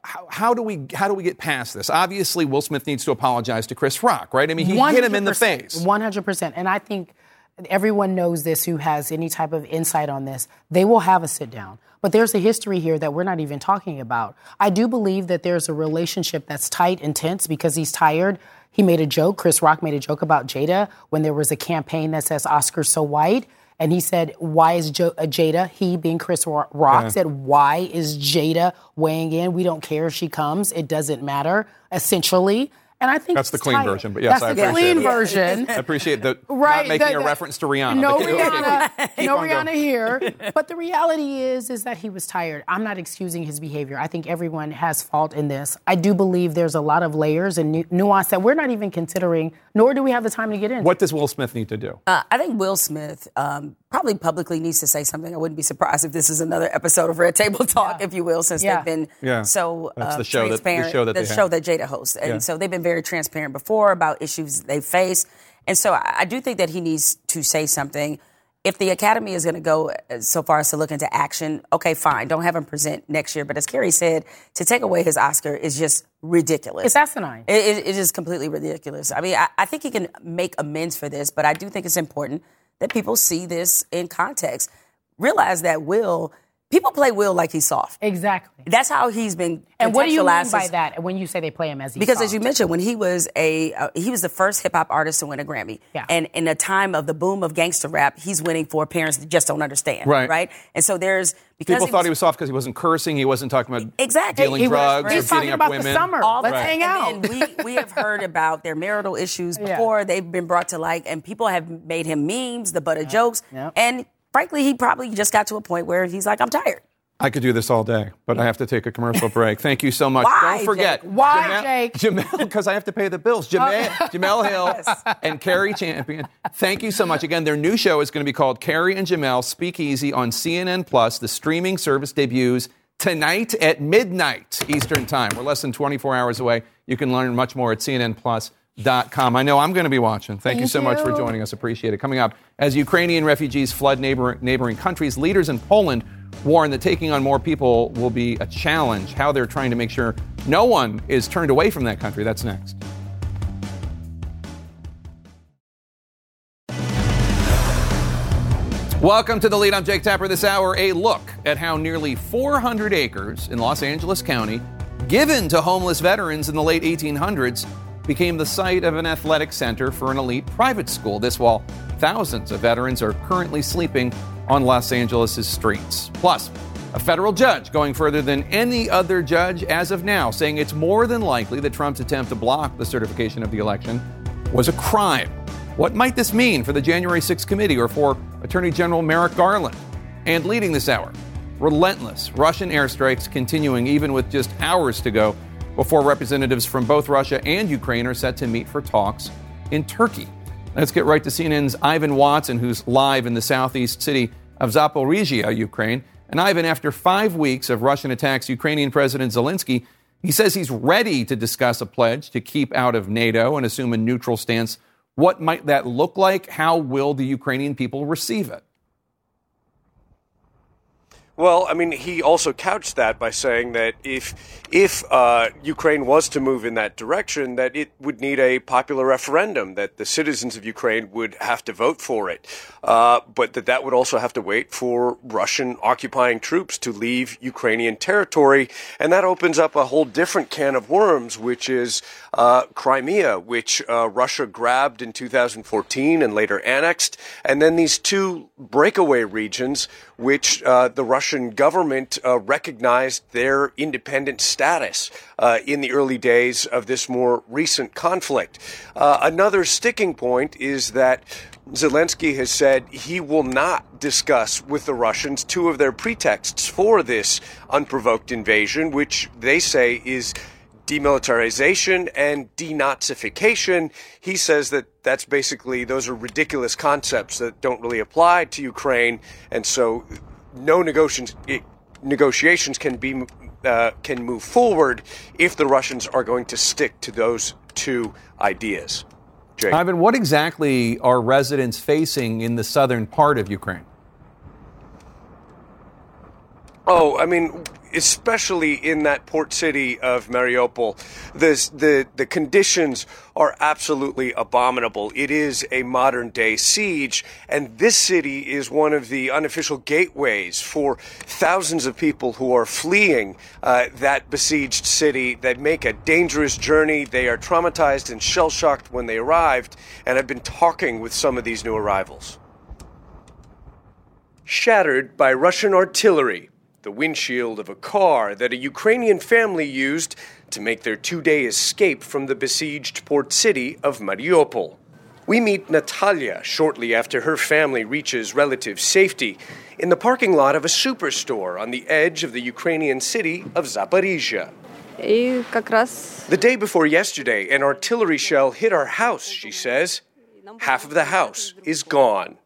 how, how do we how do we get past this? Obviously, Will Smith needs to apologize to Chris Rock, right? I mean, he hit him in the 100%, face. 100%. And I think everyone knows this who has any type of insight on this. They will have a sit down. But there's a history here that we're not even talking about. I do believe that there's a relationship that's tight and tense because he's tired. He made a joke, Chris Rock made a joke about Jada when there was a campaign that says Oscar's so white. And he said, Why is jo- uh, Jada, he being Chris Rock, Yeah. said, Why is Jada weighing in? We don't care if she comes. It doesn't matter, essentially. And I think That's the clean tired. version, but yes, That's I the appreciate clean it. version. I appreciate the Right, not making the- a reference to Rihanna. No but- Rihanna, Keep no Rihanna going. here. But the reality is, is that he was tired. I'm not excusing his behavior. I think everyone has fault in this. I do believe there's a lot of layers and nu- nuance that we're not even considering, nor do we have the time to get in. What does Will Smith need to do? Uh, I think Will Smith um, probably publicly needs to say something. I wouldn't be surprised if this is another episode of Red Table Talk, if you will, since Yeah. they've been Yeah. so That's uh, the show that- the show that the show have. that Jada hosts, and Yeah. so they've been very transparent before about issues they face, and so I, I do think that he needs to say something. If the Academy is going to go uh, so far as to look into action, okay, fine. Don't have him present next year. But as Cari said, to take away his Oscar is just ridiculous. It's asinine. It, it, it is completely ridiculous. I mean, I, I think he can make amends for this, but I do think it's important that people see this in context. Realize that Will, people play Will like he's soft. Exactly. That's how he's been. And what do you mean contextualized by as- that when you say they play him as he because as you mentioned, when he was a uh, he was the first hip hop artist to win a Grammy, Yeah. and in a time of the boom of gangster rap, he's winning for parents that just don't understand, Right. Right, and so there's because People he thought was- he was soft because he wasn't cursing. He wasn't talking about Exactly. dealing He was- drugs he's or talking beating up about the women. summer. all Let's that. hang out. And we, we have heard about their marital issues before. They've been brought to light, and people have made him memes, the butt of jokes. And frankly, he probably just got to a point where he's like, I'm tired. I could do this all day, but I have to take a commercial break. Thank you so much. Why, Don't forget. Jake? Why, Jemele, Jake? Jemele, because I have to pay the bills. Oh, Jemele, Jemele Hill and Cari Champion. Thank you so much. Again, their new show is going to be called Cari and Jemele Speak Easy on CNN Plus. The streaming service debuts tonight at midnight Eastern Time. We're less than 24 hours away. You can learn much more at CNNPlus.com. I know I'm going to be watching. Thank, you Thank so much for joining us. Appreciate it. Coming up, as Ukrainian refugees flood neighbor, neighboring countries, leaders in Poland warn that taking on more people will be a challenge. How they're trying to make sure no one is turned away from that country. That's next. Welcome to the lead. I'm Jake Tapper. This hour, a look at how nearly 400 acres in Los Angeles County, given to homeless veterans in the late 1800s, became the site of an athletic center for an elite private school. This while thousands of veterans are currently sleeping on Los Angeles' streets. Plus, a federal judge going further than any other judge as of now, saying it's more than likely that Trump's attempt to block the certification of the election was a crime. What might this mean for the January 6th committee or for Attorney General Merrick Garland? And leading this hour, relentless Russian airstrikes continuing even with just hours to go before representatives from both Russia and Ukraine are set to meet for talks in Turkey. Let's get right to CNN's Ivan Watson, who's live in the southeast city of Zaporizhia, Ukraine. And Ivan, after five weeks of Russian attacks, Ukrainian President Zelensky, he says he's ready to discuss a pledge to keep out of NATO and assume a neutral stance. What might that look like? How will the Ukrainian people receive it? Well, I mean, he also couched that by saying that if if uh, Ukraine was to move in that direction, that it would need a popular referendum, that the citizens of Ukraine would have to vote for it, uh, but that that would also have to wait for Russian occupying troops to leave Ukrainian territory, and that opens up a whole different can of worms, which is uh, Crimea, which uh, Russia grabbed in 2014 and later annexed, and then these two breakaway regions, which uh, the Russian government uh, recognized their independent status uh, in the early days of this more recent conflict. Uh, another sticking point is that Zelensky has said he will not discuss with the Russians two of their pretexts for this unprovoked invasion, which they say is demilitarization and denazification. He says that that's basically those are ridiculous concepts that don't really apply to Ukraine, and so no negotiations negotiations can be uh, can move forward if the Russians are going to stick to those two ideas. Jake. Ivan, what exactly are residents facing in the southern part of Ukraine? Oh, I mean, especially in that port city of Mariupol, this, the the conditions are absolutely abominable. It is a modern day siege, and this city is one of the unofficial gateways for thousands of people who are fleeing uh, that besieged city. That make a dangerous journey. They are traumatized and shell shocked when they arrived, and I've been talking with some of these new arrivals. shattered by Russian artillery, the windshield of a car that a Ukrainian family used to make their two day escape from the besieged port city of Mariupol. We meet Natalia shortly after her family reaches relative safety in the parking lot of a superstore on the edge of the Ukrainian city of Zaporizhia. The day before yesterday, an artillery shell hit our house, she says. Half of the house is gone.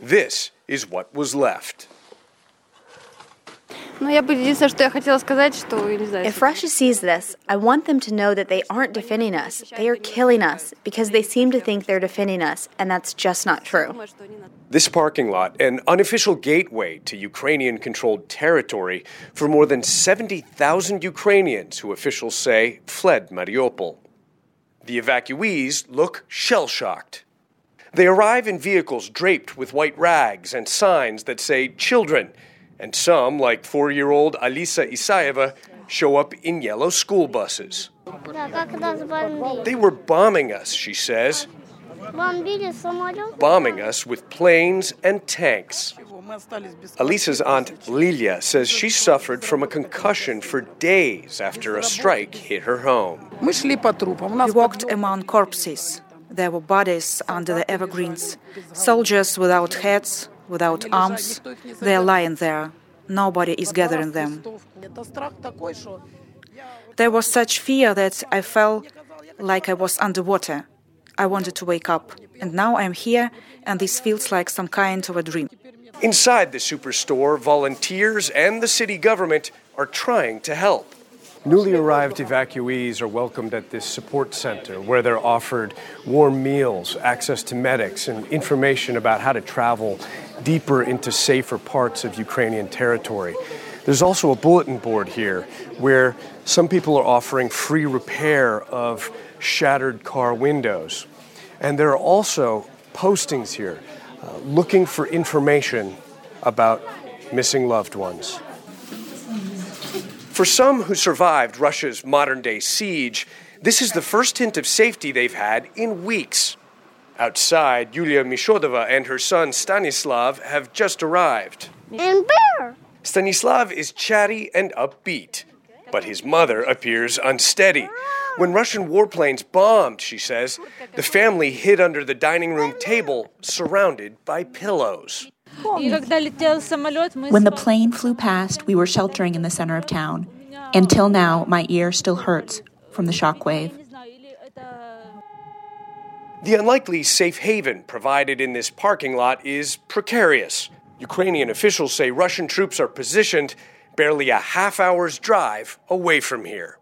This is what was left. If Russia sees this, I want them to know that they aren't defending us. They are killing us because they seem to think they're defending us, and that's just not true. This parking lot, an unofficial gateway to Ukrainian controlled territory for more than 70,000 Ukrainians who officials say fled Mariupol. The evacuees look shell shocked. They arrive in vehicles draped with white rags and signs that say children and some, like four year old Alisa Isayeva, show up in yellow school buses. They were bombing us, she says. Bombing us with planes and tanks. Alisa's aunt Lilia says she suffered from a concussion for days after a strike hit her home. We walked among corpses. There were bodies under the evergreens, soldiers without heads, without arms. They are lying there. Nobody is gathering them. There was such fear that I felt like I was underwater. I wanted to wake up. And now I'm here, and this feels like some kind of a dream. Inside the superstore, volunteers and the city government are trying to help. Newly arrived evacuees are welcomed at this support center where they're offered warm meals, access to medics, and information about how to travel deeper into safer parts of Ukrainian territory. There's also a bulletin board here where some people are offering free repair of shattered car windows. And there are also postings here uh, looking for information about missing loved ones. For some who survived Russia's modern day siege, this is the first hint of safety they've had in weeks. Outside, Yulia Mishodova and her son Stanislav have just arrived. And bear! Stanislav is chatty and upbeat, but his mother appears unsteady. When Russian warplanes bombed, she says, the family hid under the dining room table, surrounded by pillows. When the plane flew past, we were sheltering in the center of town. Until now, my ear still hurts from the shockwave. The unlikely safe haven provided in this parking lot is precarious. Ukrainian officials say Russian troops are positioned barely a half hour's drive away from here.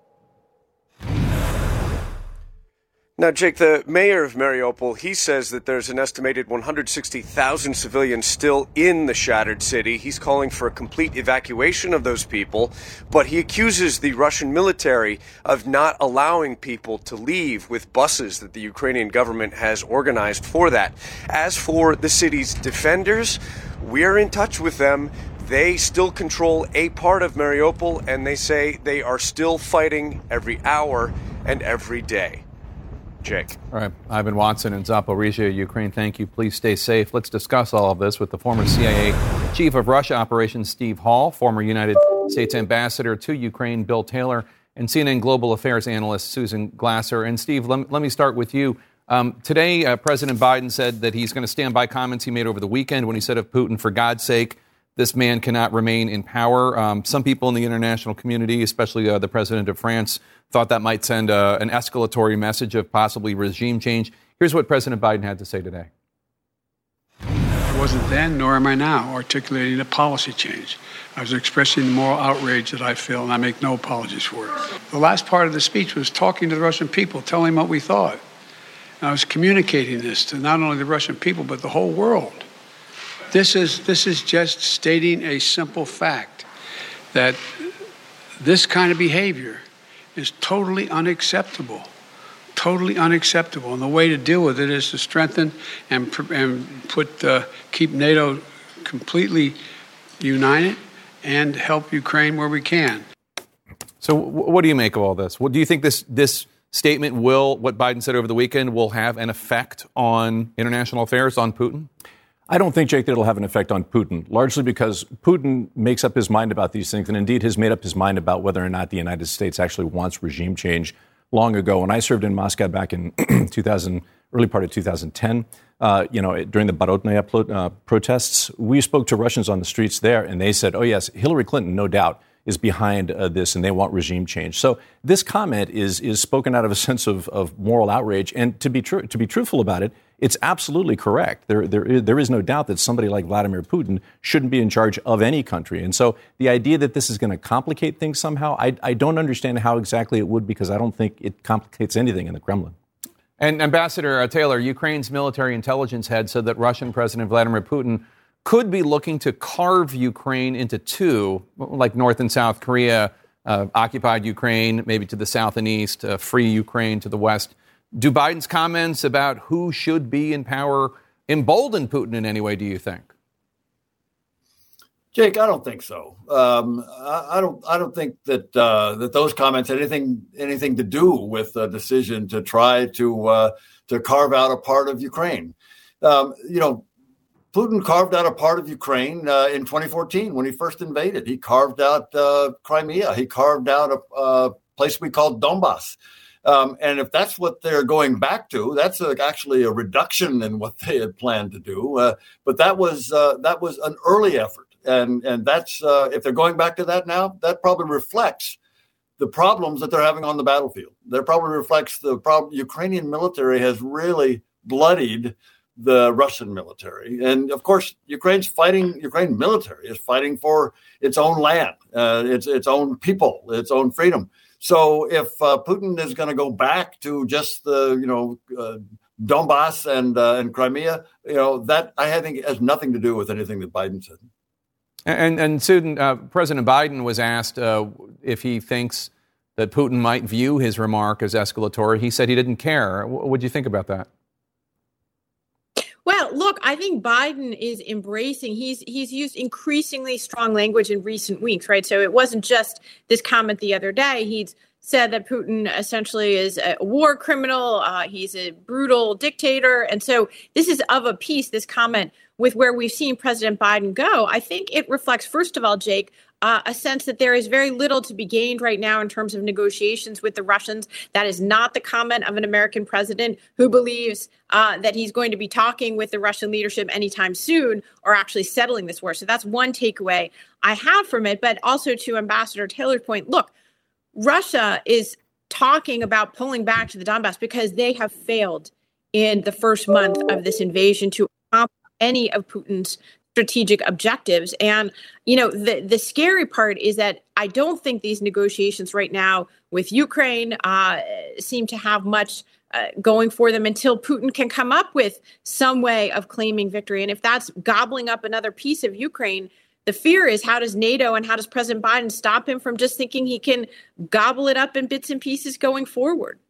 Now, Jake, the mayor of Mariupol, he says that there's an estimated 160,000 civilians still in the shattered city. He's calling for a complete evacuation of those people, but he accuses the Russian military of not allowing people to leave with buses that the Ukrainian government has organized for that. As for the city's defenders, we're in touch with them. They still control a part of Mariupol, and they say they are still fighting every hour and every day. Jake. All right. Ivan Watson in Zaporizhia, Ukraine. Thank you. Please stay safe. Let's discuss all of this with the former CIA Chief of Russia Operations, Steve Hall, former United States Ambassador to Ukraine, Bill Taylor, and CNN Global Affairs analyst, Susan Glasser. And Steve, let, let me start with you. Um, today, uh, President Biden said that he's going to stand by comments he made over the weekend when he said of Putin, for God's sake, this man cannot remain in power. Um, some people in the international community, especially uh, the president of France, thought that might send uh, an escalatory message of possibly regime change. Here's what President Biden had to say today. I wasn't then, nor am I now, articulating a policy change. I was expressing the moral outrage that I feel, and I make no apologies for it. The last part of the speech was talking to the Russian people, telling them what we thought. And I was communicating this to not only the Russian people, but the whole world. This is, this is just stating a simple fact that this kind of behavior is totally unacceptable. Totally unacceptable. And the way to deal with it is to strengthen and, and put, uh, keep NATO completely united and help Ukraine where we can. So, what do you make of all this? What do you think this this statement will, what Biden said over the weekend, will have an effect on international affairs on Putin? I don't think, Jake, that it'll have an effect on Putin, largely because Putin makes up his mind about these things and indeed has made up his mind about whether or not the United States actually wants regime change long ago. When I served in Moscow back in 2000, early part of 2010, uh, you know, during the Bolotnaya uh, protests, we spoke to Russians on the streets there, and they said, oh, yes, Hillary Clinton, no doubt, is behind uh, this and they want regime change. So this comment is, is spoken out of a sense of, of moral outrage. And to be, true, to be truthful about it, it's absolutely correct. There, there, is, there is no doubt that somebody like Vladimir Putin shouldn't be in charge of any country. And so the idea that this is going to complicate things somehow, I, I don't understand how exactly it would because I don't think it complicates anything in the Kremlin. And Ambassador uh, Taylor, Ukraine's military intelligence head said that Russian President Vladimir Putin could be looking to carve Ukraine into two, like North and South Korea, uh, occupied Ukraine, maybe to the south and east, uh, free Ukraine to the west. Do Biden's comments about who should be in power embolden Putin in any way, do you think? Jake, I don't think so. Um, I, I, don't. I don't think that uh, that those comments had anything anything to do with the decision to try to uh, to carve out a part of Ukraine. Um, you know, Putin carved out a part of Ukraine uh, in 2014 when he first invaded. He carved out uh, Crimea. He carved out a, a place we call Donbass. Um, and if that's what they're going back to, that's a, actually a reduction in what they had planned to do. Uh, but that was uh, that was an early effort, and and that's uh, if they're going back to that now, that probably reflects the problems that they're having on the battlefield. That probably reflects the problem. Ukrainian military has really bloodied the Russian military, and of course, Ukraine's fighting. Ukraine military is fighting for its own land, uh, its its own people, its own freedom. So if uh, Putin is going to go back to just the you know uh, Donbass and uh, and Crimea, you know that I think has nothing to do with anything that Biden said. And and uh, President Biden was asked uh, if he thinks that Putin might view his remark as escalatory. He said he didn't care. What do you think about that? Well, look, I think Biden is embracing. He's he's used increasingly strong language in recent weeks, right? So it wasn't just this comment the other day. He's said that Putin essentially is a war criminal. Uh, he's a brutal dictator, and so this is of a piece. This comment with where we've seen President Biden go. I think it reflects, first of all, Jake, uh, a sense that there is very little to be gained right now in terms of negotiations with the Russians. That is not the comment of an American president who believes uh, that he's going to be talking with the Russian leadership anytime soon or actually settling this war. So that's one takeaway I have from it. But also to Ambassador Taylor's point, look, Russia is talking about pulling back to the Donbass because they have failed in the first month of this invasion to accomplish any of Putin's strategic objectives. And you know, the the scary part is that I don't think these negotiations right now with Ukraine uh, seem to have much. Uh, going for them until Putin can come up with some way of claiming victory. And if that's gobbling up another piece of Ukraine, the fear is how does NATO and how does President Biden stop him from just thinking he can gobble it up in bits and pieces going forward?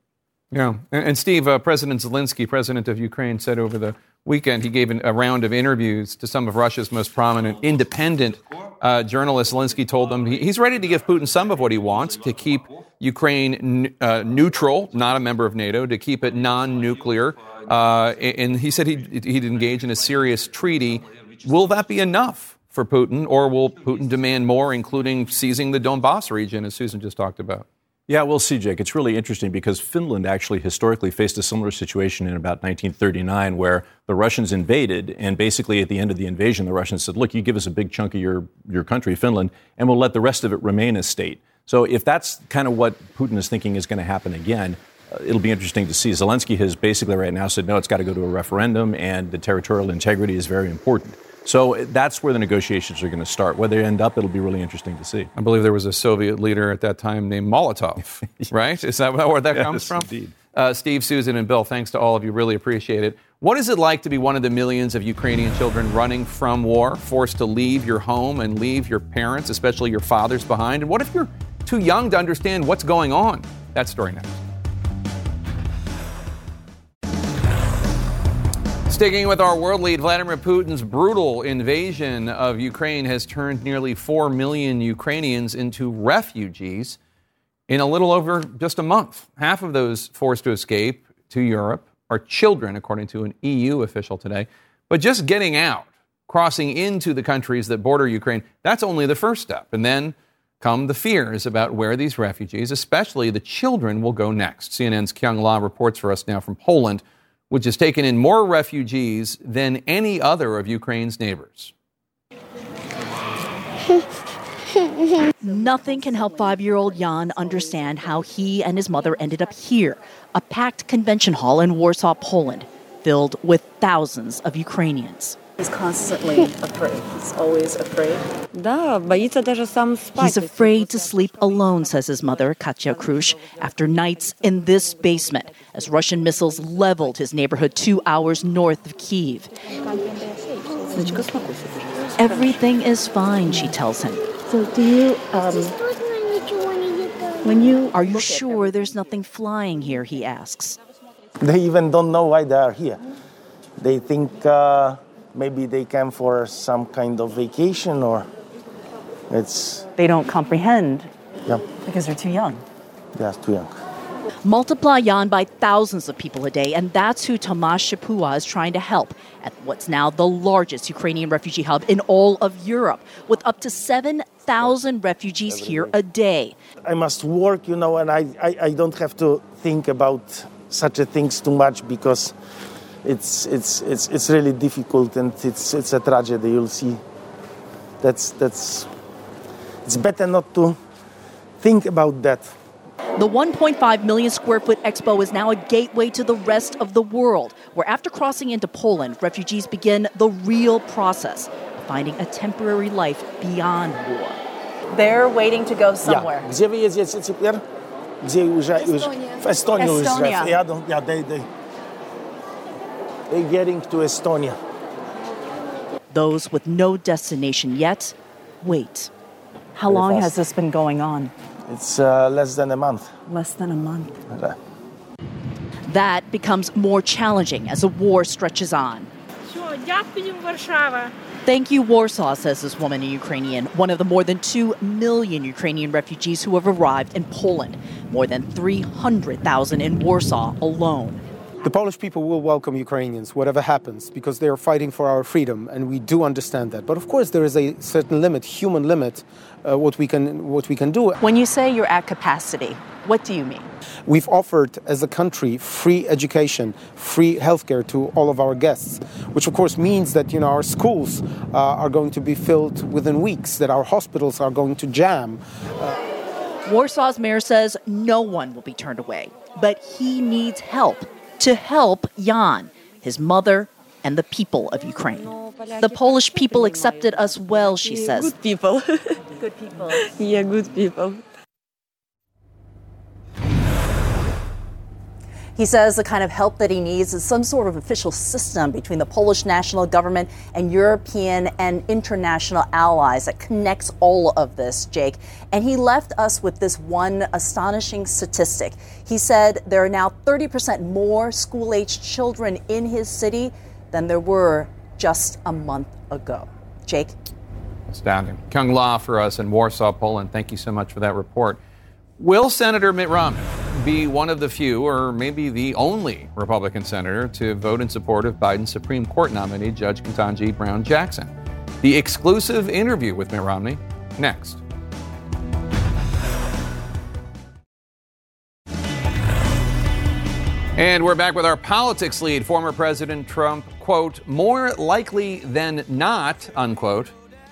Yeah. And, and Steve, uh, President Zelensky, president of Ukraine, said over the weekend he gave an, a round of interviews to some of Russia's most prominent independent uh, journalists. Zelensky told them he, he's ready to give Putin some of what he wants to keep Ukraine uh, neutral, not a member of NATO, to keep it non nuclear. Uh, and he said he'd, he'd engage in a serious treaty. Will that be enough for Putin, or will Putin demand more, including seizing the Donbass region, as Susan just talked about? Yeah, we'll see, Jake. It's really interesting because Finland actually historically faced a similar situation in about 1939 where the Russians invaded, and basically at the end of the invasion, the Russians said, Look, you give us a big chunk of your, your country, Finland, and we'll let the rest of it remain a state. So if that's kind of what Putin is thinking is going to happen again, uh, it'll be interesting to see. Zelensky has basically right now said, No, it's got to go to a referendum, and the territorial integrity is very important. So that's where the negotiations are going to start. Where they end up, it'll be really interesting to see. I believe there was a Soviet leader at that time named Molotov, right? Is that where that yes, comes from? Indeed. Uh, Steve, Susan, and Bill, thanks to all of you. Really appreciate it. What is it like to be one of the millions of Ukrainian children running from war, forced to leave your home and leave your parents, especially your fathers, behind? And what if you're too young to understand what's going on? That story next. Sticking with our world lead, Vladimir Putin's brutal invasion of Ukraine has turned nearly 4 million Ukrainians into refugees in a little over just a month. Half of those forced to escape to Europe are children, according to an EU official today. But just getting out, crossing into the countries that border Ukraine, that's only the first step. And then come the fears about where these refugees, especially the children, will go next. CNN's Kyung Lah reports for us now from Poland, which has taken in more refugees than any other of Ukraine's neighbors. Nothing can help five year old Jan understand how he and his mother ended up here, a packed convention hall in Warsaw, Poland, filled with thousands of Ukrainians. He's constantly afraid. He's always afraid. He's afraid to sleep alone, says his mother, Katya Krush, after nights in this basement as Russian missiles leveled his neighborhood two hours north of Kiev. Everything is fine, she tells him. So, do you, um, when you. Are you sure there's nothing flying here? He asks. They even don't know why they are here. They think uh, maybe they came for some kind of vacation or it's. They don't comprehend. Yeah. Because they're too young. Yeah, too young. Multiply Jan by thousands of people a day, and that's who Tomasz Shipua is trying to help at what's now the largest Ukrainian refugee hub in all of Europe, with up to 7,000 refugees here a day. I must work, you know, and I, I, I don't have to think about such a things too much because it's, it's, it's, it's really difficult and it's, it's a tragedy. You'll see. That's, that's, it's better not to think about that. The 1.5 million square foot expo is now a gateway to the rest of the world, where after crossing into Poland, refugees begin the real process of finding a temporary life beyond war. They're waiting to go somewhere. Yeah. Gdzie wy jedziecie? Gdzie już, już w Estonii już Estonia. jadą, yeah, they, they, they're getting to Estonia. Those with no destination yet wait. How long has this been going on? It's uh, less than a month. Less than a month. That becomes more challenging as the war stretches on. Thank you, Warsaw, says this woman in Ukrainian, one of the more than 2 million Ukrainian refugees who have arrived in Poland, more than 300,000 in Warsaw alone. The Polish people will welcome Ukrainians, whatever happens, because they are fighting for our freedom, and we do understand that. But of course, there is a certain limit, human limit, uh, what we can what we can do. When you say you're at capacity, what do you mean? We've offered, as a country, free education, free healthcare to all of our guests, which of course means that you know our schools uh, are going to be filled within weeks, that our hospitals are going to jam. Uh, Warsaw's mayor says no one will be turned away, but he needs help to help Jan, his mother, and the people of Ukraine. The Polish people accepted us well, she says. Good people. good people. Yeah, good people. He says the kind of help that he needs is some sort of official system between the Polish national government and European and international allies that connects all of this, Jake. And he left us with this one astonishing statistic. He said there are now 30% more school aged children in his city than there were just a month ago. Jake? Astounding. Kyung Lah for us in Warsaw, Poland. Thank you so much for that report. Will Senator Mitt Romney be one of the few, or maybe the only, Republican senator to vote in support of Biden's Supreme Court nominee, Judge Ketanji Brown Jackson? The exclusive interview with Mitt Romney next. And we're back with our politics lead. Former President Trump, quote, more likely than not, unquote,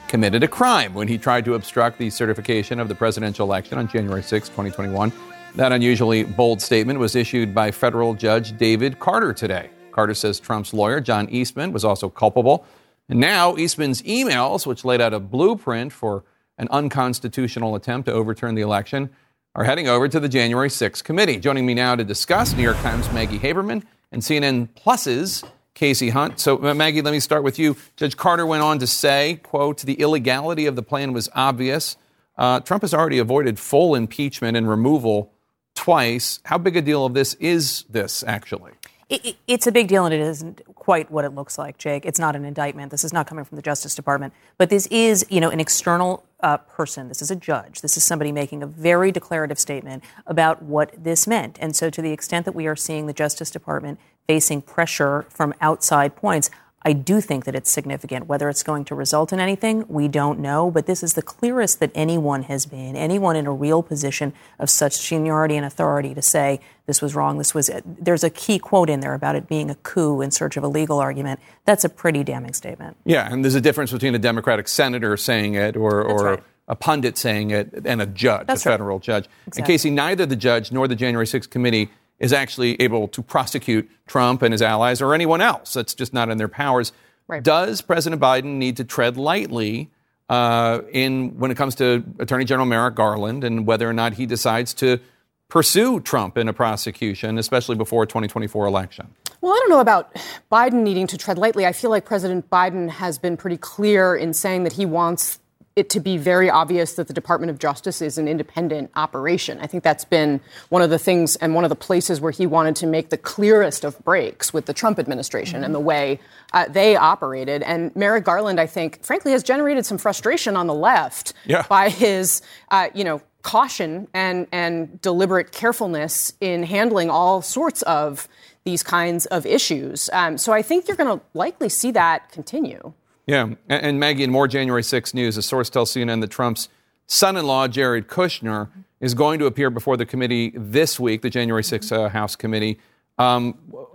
committed a crime when he tried to obstruct the certification of the presidential election on January 6, 2021. That unusually bold statement was issued by federal judge David Carter today. Carter says Trump's lawyer, John Eastman, was also culpable. And now Eastman's emails, which laid out a blueprint for an unconstitutional attempt to overturn the election, are heading over to the January 6th committee. Joining me now to discuss New York Times' Maggie Haberman and CNN Plus's Kasie Hunt. So, uh, Maggie, let me start with you. Judge Carter went on to say, quote, the illegality of the plan was obvious. Uh, Trump has already avoided full impeachment and removal twice. How big a deal of this is this, actually? It, it's a big deal, and it isn't quite what it looks like, Jake. It's not an indictment. This is not coming from the Justice Department, but this is, you know, an external uh, person. This is a judge. This is somebody making a very declarative statement about what this meant. And so, to the extent that we are seeing the Justice Department facing pressure from outside points, I do think that it's significant. Whether it's going to result in anything, we don't know. But this is the clearest that anyone has been, anyone in a real position of such seniority and authority to say this was wrong. This was. There's a key quote in there about it being a coup in search of a legal argument. That's a pretty damning statement. Yeah, and there's a difference between a Democratic senator saying it or, or a pundit saying it and a judge, That's a right. federal judge. And Exactly. Kasie, neither the judge nor the January 6th committee is actually able to prosecute Trump and his allies or anyone else. That's just not in their powers. Right. Does President Biden need to tread lightly uh, in when it comes to Attorney General Merrick Garland and whether or not he decides to pursue Trump in a prosecution, especially before a 2024 election? Well, I don't know about Biden needing to tread lightly. I feel like President Biden has been pretty clear in saying that he wants it to be very obvious that the Department of Justice is an independent operation. I think that's been one of the things and one of the places where he wanted to make the clearest of breaks with the Trump administration and the way uh, they operated. And Merrick Garland, I think, frankly, has generated some frustration on the left Yeah. by his, uh, you know, caution and, and deliberate carefulness in handling all sorts of these kinds of issues. Um, so I think you're going to likely see that continue. Yeah, and, and Maggie, in more January 6 news, a source tells CNN that Trump's son-in-law, Jared Kushner, is going to appear before the committee this week, the January 6 uh, House committee. Um,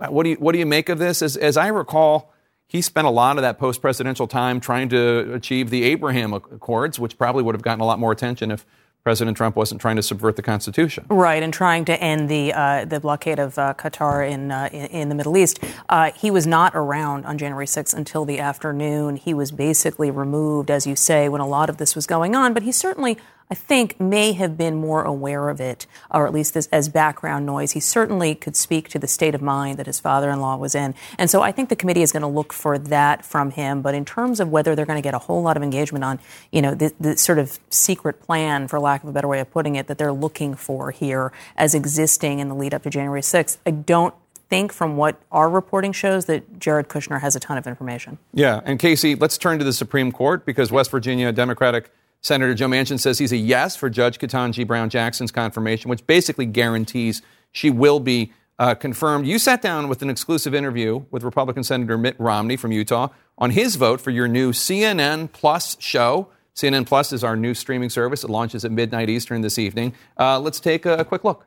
what do you what do you make of this? As, as I recall, he spent a lot of that post-presidential time trying to achieve the Abraham Accords, which probably would have gotten a lot more attention if President Trump wasn't trying to subvert the Constitution. Right, and trying to end the uh, the blockade of uh, Qatar in, uh, in in the Middle East. Uh, he was not around on January 6th until the afternoon. He was basically removed, as you say, when a lot of this was going on. But he certainly, I think, may have been more aware of it, or at least this, as background noise. He certainly could speak to the state of mind that his father-in-law was in, and so I think the committee is going to look for that from him. But in terms of whether they're going to get a whole lot of engagement on, you know, the, the sort of secret plan, for lack of a better way of putting it, that they're looking for here as existing in the lead up to January 6th, I don't think from what our reporting shows that Jared Kushner has a ton of information. Yeah, and Kasie, let's turn to the Supreme Court because West Virginia Democratic Senator Joe Manchin says he's a yes for Judge Ketanji Brown Jackson's confirmation, which basically guarantees she will be uh, confirmed. You sat down with an exclusive interview with Republican Senator Mitt Romney from Utah on his vote for your new CNN Plus show. CNN Plus is our new streaming service. It launches at midnight Eastern this evening. Uh, let's take a, a quick look.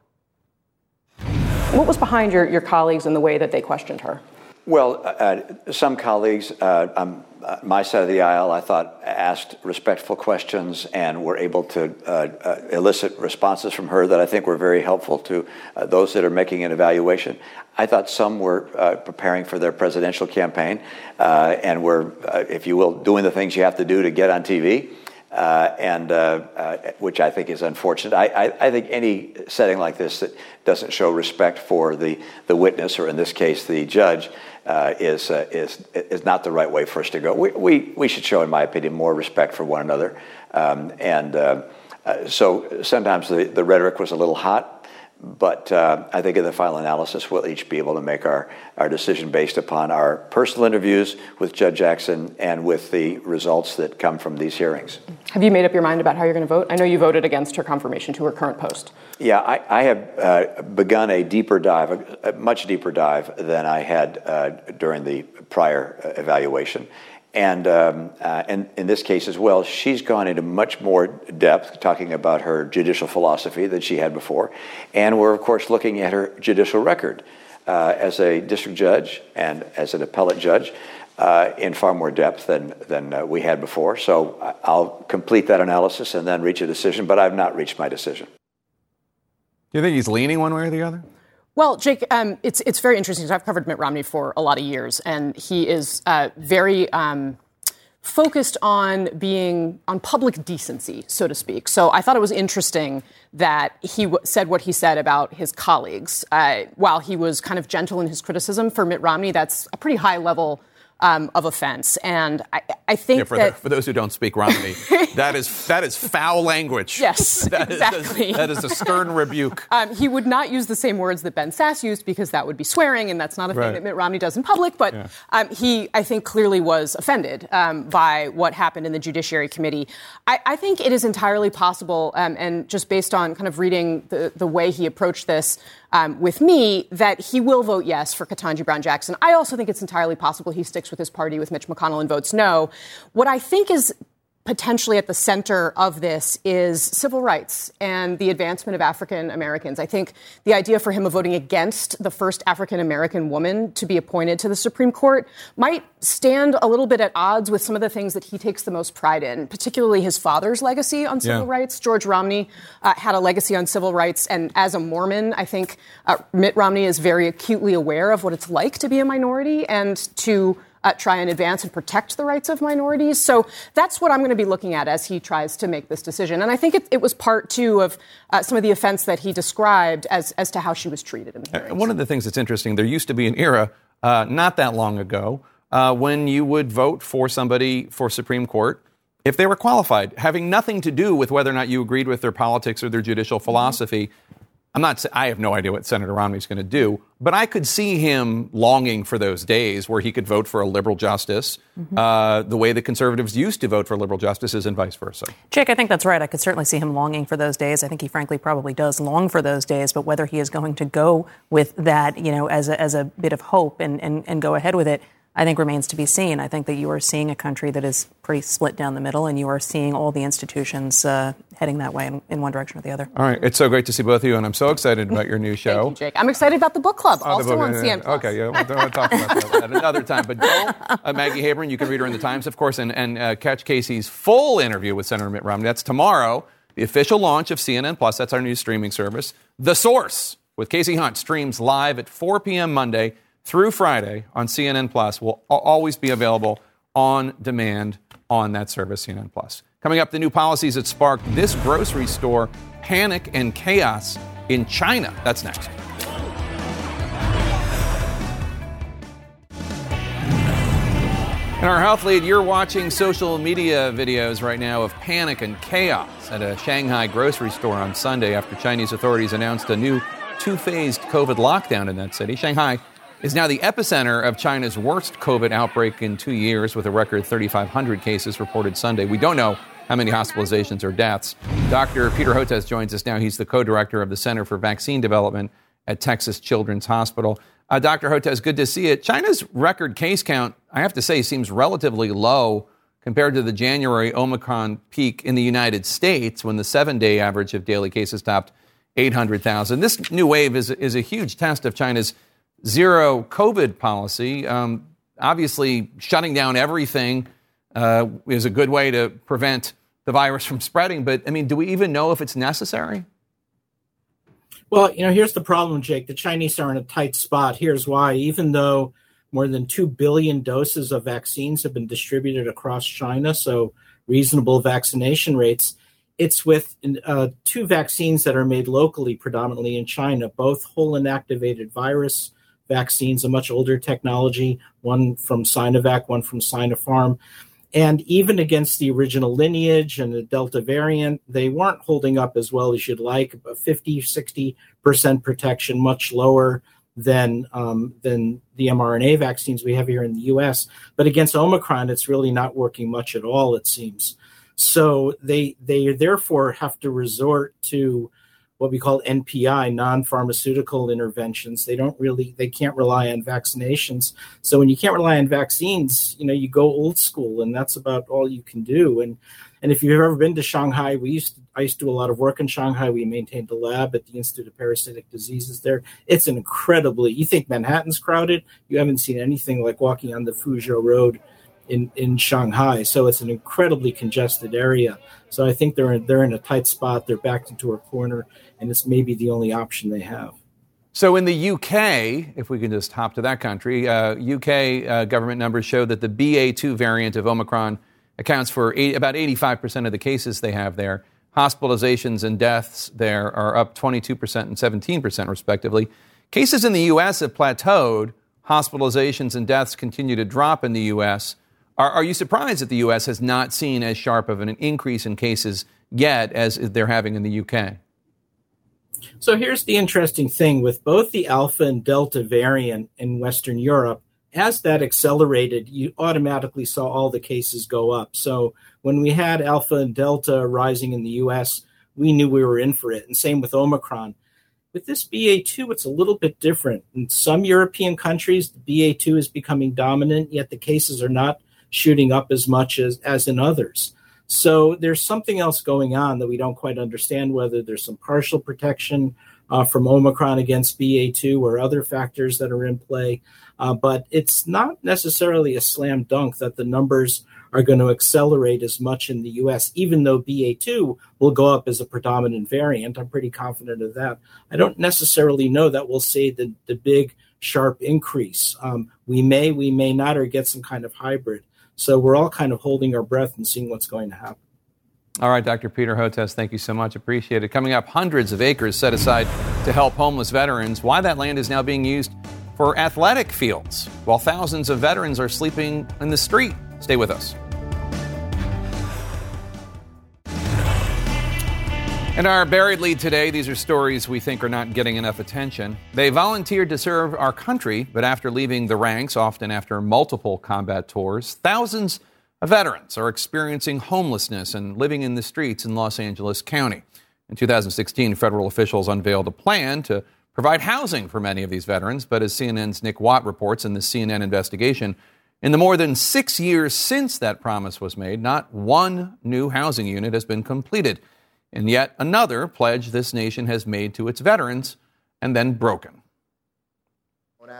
What was behind your, your colleagues and the way that they questioned her? Well, uh, some colleagues, uh, um, uh, my side of the aisle, I thought asked respectful questions and were able to uh, uh, elicit responses from her that I think were very helpful to uh, those that are making an evaluation. I thought some were uh, preparing for their presidential campaign uh, and were, uh, if you will, doing the things you have to do to get on TV. Uh, and uh, uh, which I think is unfortunate. I, I, I think any setting like this that doesn't show respect for the, the witness, or in this case, the judge, is, uh, is, is not the right way for us to go. We, we, we should show, in my opinion, more respect for one another. Um, and uh, uh, so sometimes the, the rhetoric was a little hot, but uh, I think in the final analysis, we'll each be able to make our, our decision based upon our personal interviews with Judge Jackson and with the results that come from these hearings. Have you made up your mind about how you're going to vote? I know you voted against her confirmation to her current post. Yeah, I, I have uh, begun a deeper dive, a, a much deeper dive than I had uh, during the prior uh, evaluation. And, um, uh, and in this case as well, she's gone into much more depth talking about her judicial philosophy than she had before. And we're, of course, looking at her judicial record uh, as a district judge and as an appellate judge uh, in far more depth than, than uh, we had before. So I- I'll complete that analysis and then reach a decision, but I've not reached my decision. Do you think he's leaning one way or the other? Well, Jake, um, it's it's very interesting. I've covered Mitt Romney for a lot of years, and he is uh, very um, focused on being on public decency, so to speak. So I thought it was interesting that he w- said what he said about his colleagues. Uh, while he was kind of gentle in his criticism for Mitt Romney, that's a pretty high level. Um, of offense, and I, I think Yeah, for, that the, for those who don't speak Romney, that is that is foul language. Yes, That is- exactly. that is a stern rebuke. Um, he would not use the same words that Ben Sasse used because that would be swearing, and that's not a Right. thing that Mitt Romney does in public. But Yeah. um, he, I think, clearly was offended um, by what happened in the Judiciary Committee. I, I think it is entirely possible, um, and just based on kind of reading the, the way he approached this, um, with me that he will vote yes for Ketanji Brown Jackson. I also think it's entirely possible he sticks with his party with Mitch McConnell and votes no. What I think is potentially at the center of this is civil rights and the advancement of African Americans. I think the idea for him of voting against the first African American woman to be appointed to the Supreme Court might stand a little bit at odds with some of the things that he takes the most pride in, particularly his father's legacy on civil yeah. rights. George Romney uh, had a legacy on civil rights, and as a Mormon, I think uh, Mitt Romney is very acutely aware of what it's like to be a minority and to uh, try and advance and protect the rights of minorities. So that's what I'm going to be looking at as he tries to make this decision. And I think it, it was part, two of uh, some of the offense that he described as, as to how she was treated in the hearings. One of the things that's interesting, there used to be an era uh, not that long ago uh, when you would vote for somebody for Supreme Court if they were qualified, having nothing to do with whether or not you agreed with their politics or their judicial mm-hmm. philosophy. I'm not. I have no idea what Senator Romney's going to do, but I could see him longing for those days where he could vote for a liberal justice, mm-hmm. uh, the way the conservatives used to vote for liberal justices, and vice versa. Jake, I think that's right. I could certainly see him longing for those days. I think he, frankly, probably does long for those days. But whether he is going to go with that, you know, as a, as a bit of hope and, and, and go ahead with it, I think remains to be seen. I think that you are seeing a country that is pretty split down the middle, and you are seeing all the institutions uh, heading that way in, in, one direction or the other. All right, it's so great to see both of you, and I'm so excited about your new show. Thank you, Jake. I'm excited about the book club, oh, also book, on yeah, CN+. Okay, yeah, we'll, we'll talk about that at another time. But Joel, uh, Maggie Haberman, you can read her in the Times, of course, and, and uh, catch Kasie's full interview with Senator Mitt Romney. That's tomorrow, the official launch of CNN Plus. That's our new streaming service. The Source with Kasie Hunt streams live at 4 p.m. Monday through Friday on CNN Plus will always be available on demand on that service, CNN Plus. Coming up, the new policies that sparked this grocery store panic and chaos in China. That's next. In our health lead, you're watching social media videos right now of panic and chaos at a Shanghai grocery store on Sunday after Chinese authorities announced a new two phased COVID lockdown in that city. Shanghai is now the epicenter of China's worst COVID outbreak in two years, with a record 3,500 cases reported Sunday. We don't know how many hospitalizations or deaths. Dr. Peter Hotez joins us now. He's the co director of the Center for Vaccine Development at Texas Children's Hospital. Uh, Dr. Hotez, good to see it. China's record case count, I have to say, seems relatively low compared to the January Omicron peak in the United States when the seven day average of daily cases topped 800,000. This new wave is, is a huge test of China's zero COVID policy. Um, obviously, shutting down everything uh, is a good way to prevent the virus from spreading. But I mean, do we even know if it's necessary? Well, you know, here's the problem, Jake. The Chinese are in a tight spot. Here's why. Even though more than 2 billion doses of vaccines have been distributed across China, so reasonable vaccination rates, it's with uh, two vaccines that are made locally, predominantly in China, both whole inactivated virus vaccines, a much older technology, one from Sinovac, one from Sinopharm. And even against the original lineage and the Delta variant, they weren't holding up as well as you'd like. 50, 60% protection, much lower than um, than the mRNA vaccines we have here in the U.S. But against Omicron, it's really not working much at all. It seems. So they they therefore have to resort to what we call NPI, non-pharmaceutical interventions. They don't really, they can't rely on vaccinations. So when you can't rely on vaccines, you know, you go old school, and that's about all you can do. And and if you've ever been to Shanghai, we used to, I used to do a lot of work in Shanghai. We maintained a lab at the Institute of Parasitic Diseases there. It's an incredibly, you think Manhattan's crowded, you haven't seen anything like walking on the Fuzhou Road in, in Shanghai. So it's an incredibly congested area. So I think they're in, they're in a tight spot. They're backed into a corner, and it's maybe the only option they have. So in the UK, if we can just hop to that country, uh, UK uh, government numbers show that the BA2 variant of Omicron accounts for eight, about 85% of the cases they have there. Hospitalizations and deaths there are up 22% and 17%, respectively. Cases in the U.S. have plateaued. Hospitalizations and deaths continue to drop in the U.S. Are, are you surprised that the U.S. has not seen as sharp of an increase in cases yet as they're having in the UK? So here's the interesting thing with both the Alpha and Delta variant in Western Europe, as that accelerated, you automatically saw all the cases go up. So when we had Alpha and Delta rising in the US, we knew we were in for it. And same with Omicron. With this BA2, it's a little bit different. In some European countries, the BA2 is becoming dominant, yet the cases are not shooting up as much as, as in others. So there's something else going on that we don't quite understand whether there's some partial protection uh, from Omicron against BA2 or other factors that are in play. Uh, but it's not necessarily a slam dunk that the numbers are going to accelerate as much in the US, even though BA2 will go up as a predominant variant. I'm pretty confident of that. I don't necessarily know that we'll see the, the big, sharp increase. Um, we may, we may not, or get some kind of hybrid. So we're all kind of holding our breath and seeing what's going to happen. All right, Dr. Peter Hotez, thank you so much. Appreciate it. Coming up, hundreds of acres set aside to help homeless veterans. Why that land is now being used for athletic fields, while thousands of veterans are sleeping in the street. Stay with us. In our buried lead today, these are stories we think are not getting enough attention. They volunteered to serve our country, but after leaving the ranks, often after multiple combat tours, thousands of veterans are experiencing homelessness and living in the streets in Los Angeles County. In 2016, federal officials unveiled a plan to provide housing for many of these veterans, but as CNN's Nick Watt reports in the CNN investigation, in the more than six years since that promise was made, not one new housing unit has been completed and yet another pledge this nation has made to its veterans and then broken.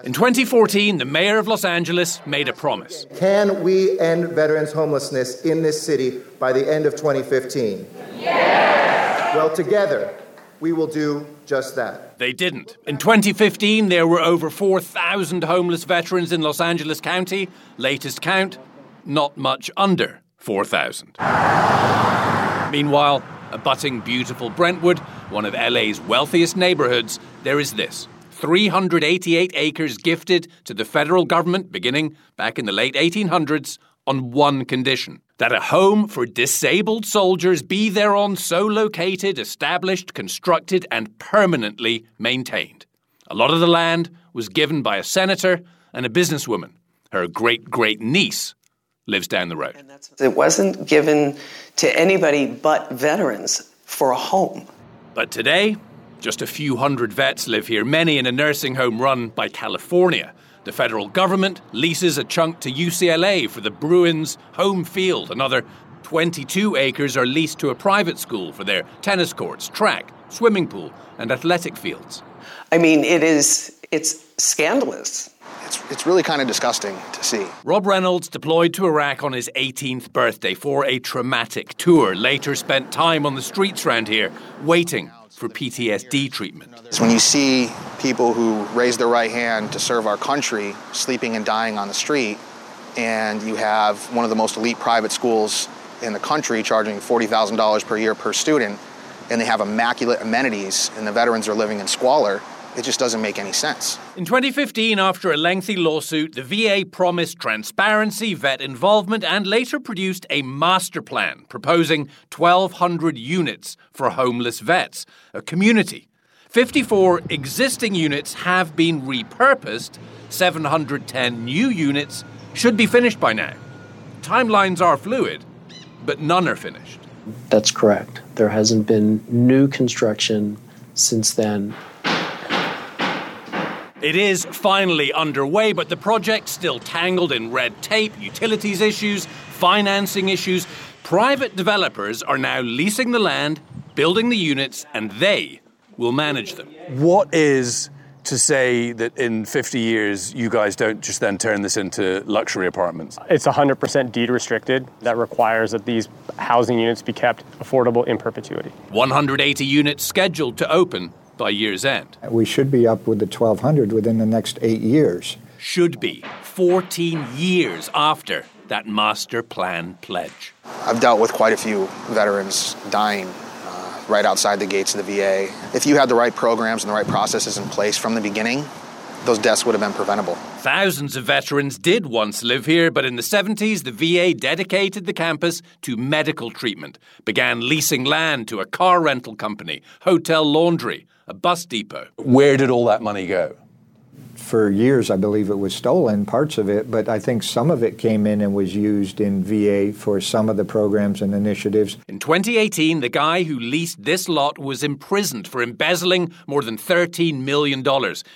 In 2014, the mayor of Los Angeles made a promise. Can we end veterans' homelessness in this city by the end of 2015? Yes! Well, together, we will do just that. They didn't. In 2015, there were over 4,000 homeless veterans in Los Angeles County. Latest count, not much under 4,000. Meanwhile, abutting beautiful Brentwood, one of LA's wealthiest neighborhoods, there is this 388 acres gifted to the federal government beginning back in the late 1800s on one condition that a home for disabled soldiers be thereon so located, established, constructed, and permanently maintained. A lot of the land was given by a senator and a businesswoman. Her great great niece lives down the road. It wasn't given to anybody but veterans for a home. But today, just a few hundred vets live here, many in a nursing home run by California. The federal government leases a chunk to UCLA for the Bruins' home field. Another 22 acres are leased to a private school for their tennis courts, track, swimming pool, and athletic fields. I mean, it is it's scandalous it's, it's really kind of disgusting to see. Rob Reynolds deployed to Iraq on his 18th birthday for a traumatic tour. Later spent time on the streets around here waiting for PTSD treatment. It's When you see people who raise their right hand to serve our country sleeping and dying on the street, and you have one of the most elite private schools in the country charging $40,000 per year per student, and they have immaculate amenities, and the veterans are living in squalor it just doesn't make any sense. In 2015, after a lengthy lawsuit, the VA promised transparency, vet involvement, and later produced a master plan proposing 1,200 units for homeless vets, a community. 54 existing units have been repurposed, 710 new units should be finished by now. Timelines are fluid, but none are finished. That's correct. There hasn't been new construction since then it is finally underway, but the project's still tangled in red tape, utilities issues, financing issues. Private developers are now leasing the land, building the units, and they will manage them. What is to say that in 50 years you guys don't just then turn this into luxury apartments? It's 100% deed restricted. That requires that these housing units be kept affordable in perpetuity. 180 units scheduled to open by year's end. We should be up with the 1,200 within the next eight years. Should be 14 years after that master plan pledge. I've dealt with quite a few veterans dying uh, right outside the gates of the VA. If you had the right programs and the right processes in place from the beginning, those deaths would have been preventable. Thousands of veterans did once live here, but in the 70s, the VA dedicated the campus to medical treatment, began leasing land to a car rental company, hotel laundry, a bus depot. Where did all that money go? For years, I believe it was stolen, parts of it, but I think some of it came in and was used in VA for some of the programs and initiatives. In 2018, the guy who leased this lot was imprisoned for embezzling more than $13 million.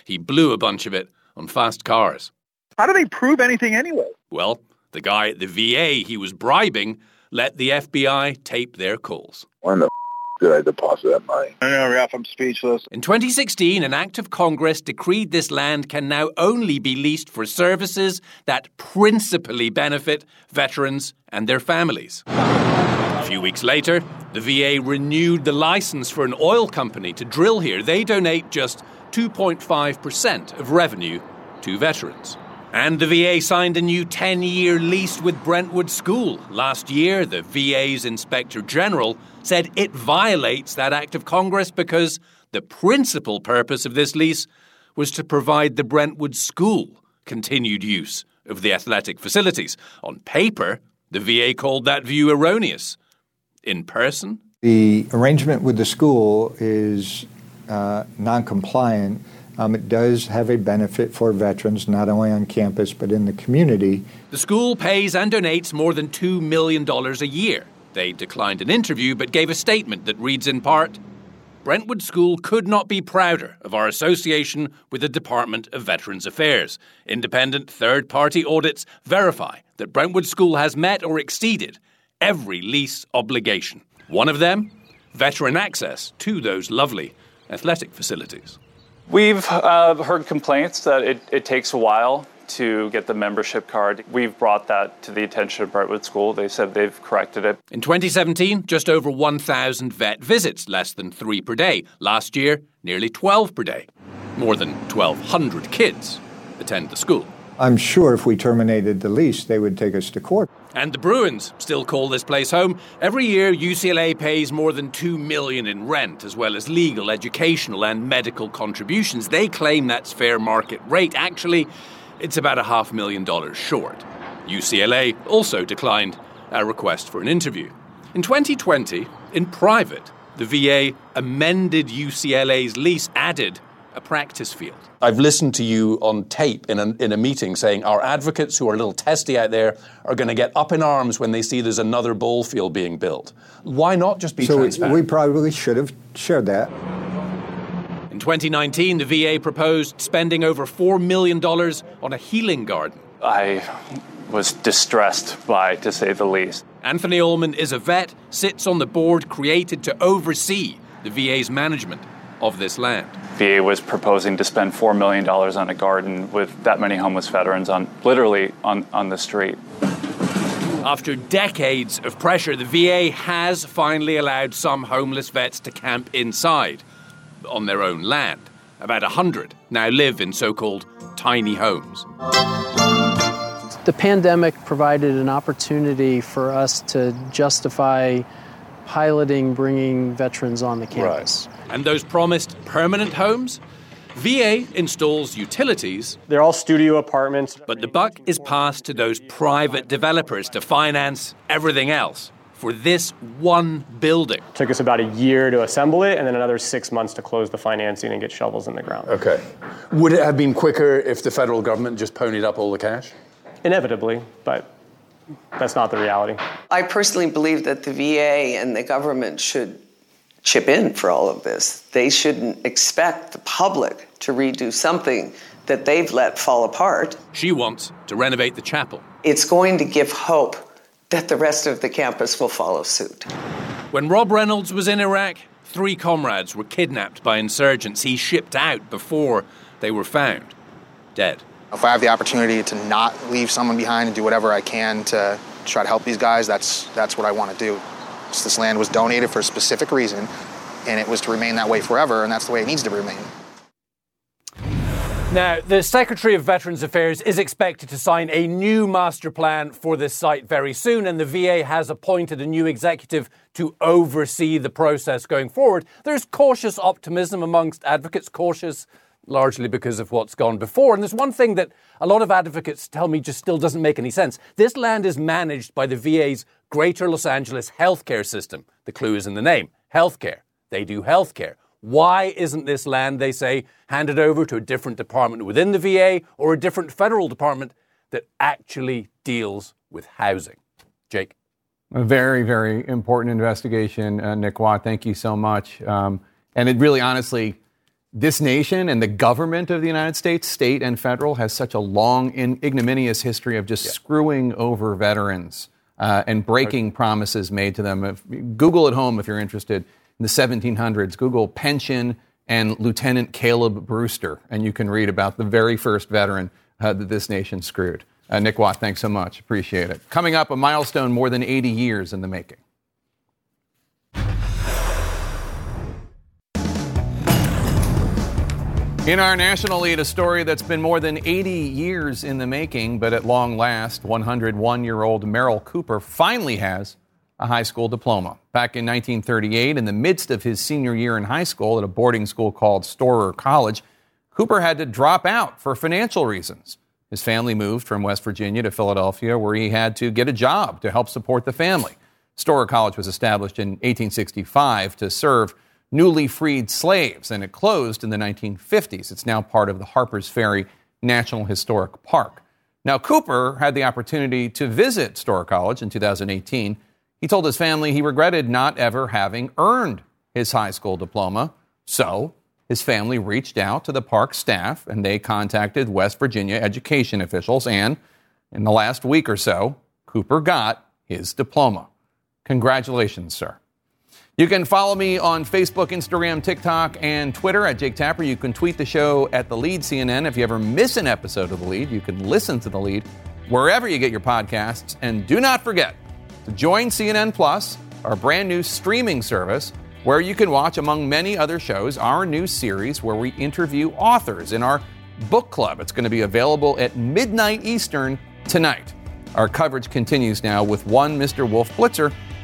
He blew a bunch of it on fast cars. How do they prove anything anyway? Well, the guy at the VA he was bribing let the FBI tape their calls. When the f- did I deposit that money? I know, Ralph, I'm speechless. In 2016, an act of Congress decreed this land can now only be leased for services that principally benefit veterans and their families. A few weeks later, the VA renewed the license for an oil company to drill here. They donate just 2.5% of revenue to veterans. And the VA signed a new 10 year lease with Brentwood School. Last year, the VA's Inspector General said it violates that act of Congress because the principal purpose of this lease was to provide the Brentwood School continued use of the athletic facilities. On paper, the VA called that view erroneous. In person, The arrangement with the school is uh, non compliant. Um, it does have a benefit for veterans, not only on campus, but in the community. the school pays and donates more than $2 million a year. They declined an interview but gave a statement that reads in part Brentwood School could not be prouder of our association with the Department of Veterans Affairs. Independent third party audits verify that Brentwood School has met or exceeded every lease obligation. One of them, veteran access to those lovely athletic facilities. We've uh, heard complaints that it, it takes a while to get the membership card. We've brought that to the attention of Brentwood School. They said they've corrected it. In 2017, just over 1,000 vet visits, less than three per day. Last year, nearly 12 per day. More than 1,200 kids attend the school. I'm sure if we terminated the lease, they would take us to court. And the Bruins still call this place home. Every year, UCLA pays more than two million in rent, as well as legal, educational, and medical contributions. They claim that's fair market rate. Actually, it's about a half million dollars short. UCLA also declined our request for an interview. In 2020, in private, the VA amended UCLA's lease, added a practice field. I've listened to you on tape in a, in a meeting saying our advocates who are a little testy out there are going to get up in arms when they see there's another ball field being built. Why not just be so transparent? we probably should have shared that. In 2019, the VA proposed spending over $4 million on a healing garden. I was distressed by, to say the least. Anthony Allman is a vet, sits on the board created to oversee the VA's management of this land. VA was proposing to spend $4 million on a garden with that many homeless veterans on literally on, on the street. After decades of pressure, the VA has finally allowed some homeless vets to camp inside on their own land. About 100 now live in so called tiny homes. The pandemic provided an opportunity for us to justify piloting bringing veterans on the campus. And those promised permanent homes? VA installs utilities. They're all studio apartments. But the buck is passed to those private developers to finance everything else for this one building. It Took us about a year to assemble it and then another six months to close the financing and get shovels in the ground. Okay. Would it have been quicker if the federal government just ponied up all the cash? Inevitably, but that's not the reality. I personally believe that the VA and the government should chip in for all of this. They shouldn't expect the public to redo something that they've let fall apart. She wants to renovate the chapel. It's going to give hope that the rest of the campus will follow suit. When Rob Reynolds was in Iraq, three comrades were kidnapped by insurgents. He shipped out before they were found dead. If I have the opportunity to not leave someone behind and do whatever I can to try to help these guys, that's that's what I want to do. So this land was donated for a specific reason, and it was to remain that way forever, and that's the way it needs to remain. Now, the Secretary of Veterans Affairs is expected to sign a new master plan for this site very soon, and the VA has appointed a new executive to oversee the process going forward. There's cautious optimism amongst advocates, cautious largely because of what's gone before. And there's one thing that a lot of advocates tell me just still doesn't make any sense. This land is managed by the VA's Greater Los Angeles healthcare system. The clue is in the name healthcare. They do healthcare. Why isn't this land, they say, handed over to a different department within the VA or a different federal department that actually deals with housing? Jake. A very, very important investigation, uh, Nick Watt. Thank you so much. Um, and it really, honestly, this nation and the government of the United States, state and federal, has such a long, ignominious history of just yeah. screwing over veterans uh, and breaking promises made to them. If, Google at home if you're interested. In the 1700s, Google pension and Lieutenant Caleb Brewster, and you can read about the very first veteran uh, that this nation screwed. Uh, Nick Watt, thanks so much. Appreciate it. Coming up, a milestone more than 80 years in the making. In our national lead, a story that's been more than 80 years in the making, but at long last, 101 year old Merrill Cooper finally has a high school diploma. Back in 1938, in the midst of his senior year in high school at a boarding school called Storer College, Cooper had to drop out for financial reasons. His family moved from West Virginia to Philadelphia, where he had to get a job to help support the family. Storer College was established in 1865 to serve newly freed slaves, and it closed in the 1950s. It's now part of the Harper's Ferry National Historic Park. Now, Cooper had the opportunity to visit Storer College in 2018. He told his family he regretted not ever having earned his high school diploma. So, his family reached out to the park staff and they contacted West Virginia education officials. And in the last week or so, Cooper got his diploma. Congratulations, sir. You can follow me on Facebook, Instagram, TikTok, and Twitter at Jake Tapper. You can tweet the show at The Lead CNN. If you ever miss an episode of The Lead, you can listen to The Lead wherever you get your podcasts. And do not forget to join CNN Plus, our brand new streaming service, where you can watch, among many other shows, our new series where we interview authors in our book club. It's going to be available at midnight Eastern tonight. Our coverage continues now with one Mr. Wolf Blitzer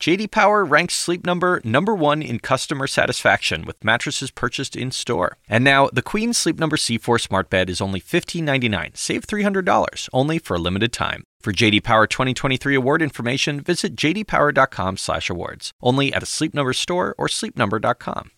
JD Power ranks Sleep Number number 1 in customer satisfaction with mattresses purchased in-store. And now, the Queen Sleep Number C4 smart bed is only $15.99, save $300 only for a limited time. For JD Power 2023 award information, visit jdpower.com/awards. Only at a Sleep Number store or sleepnumber.com.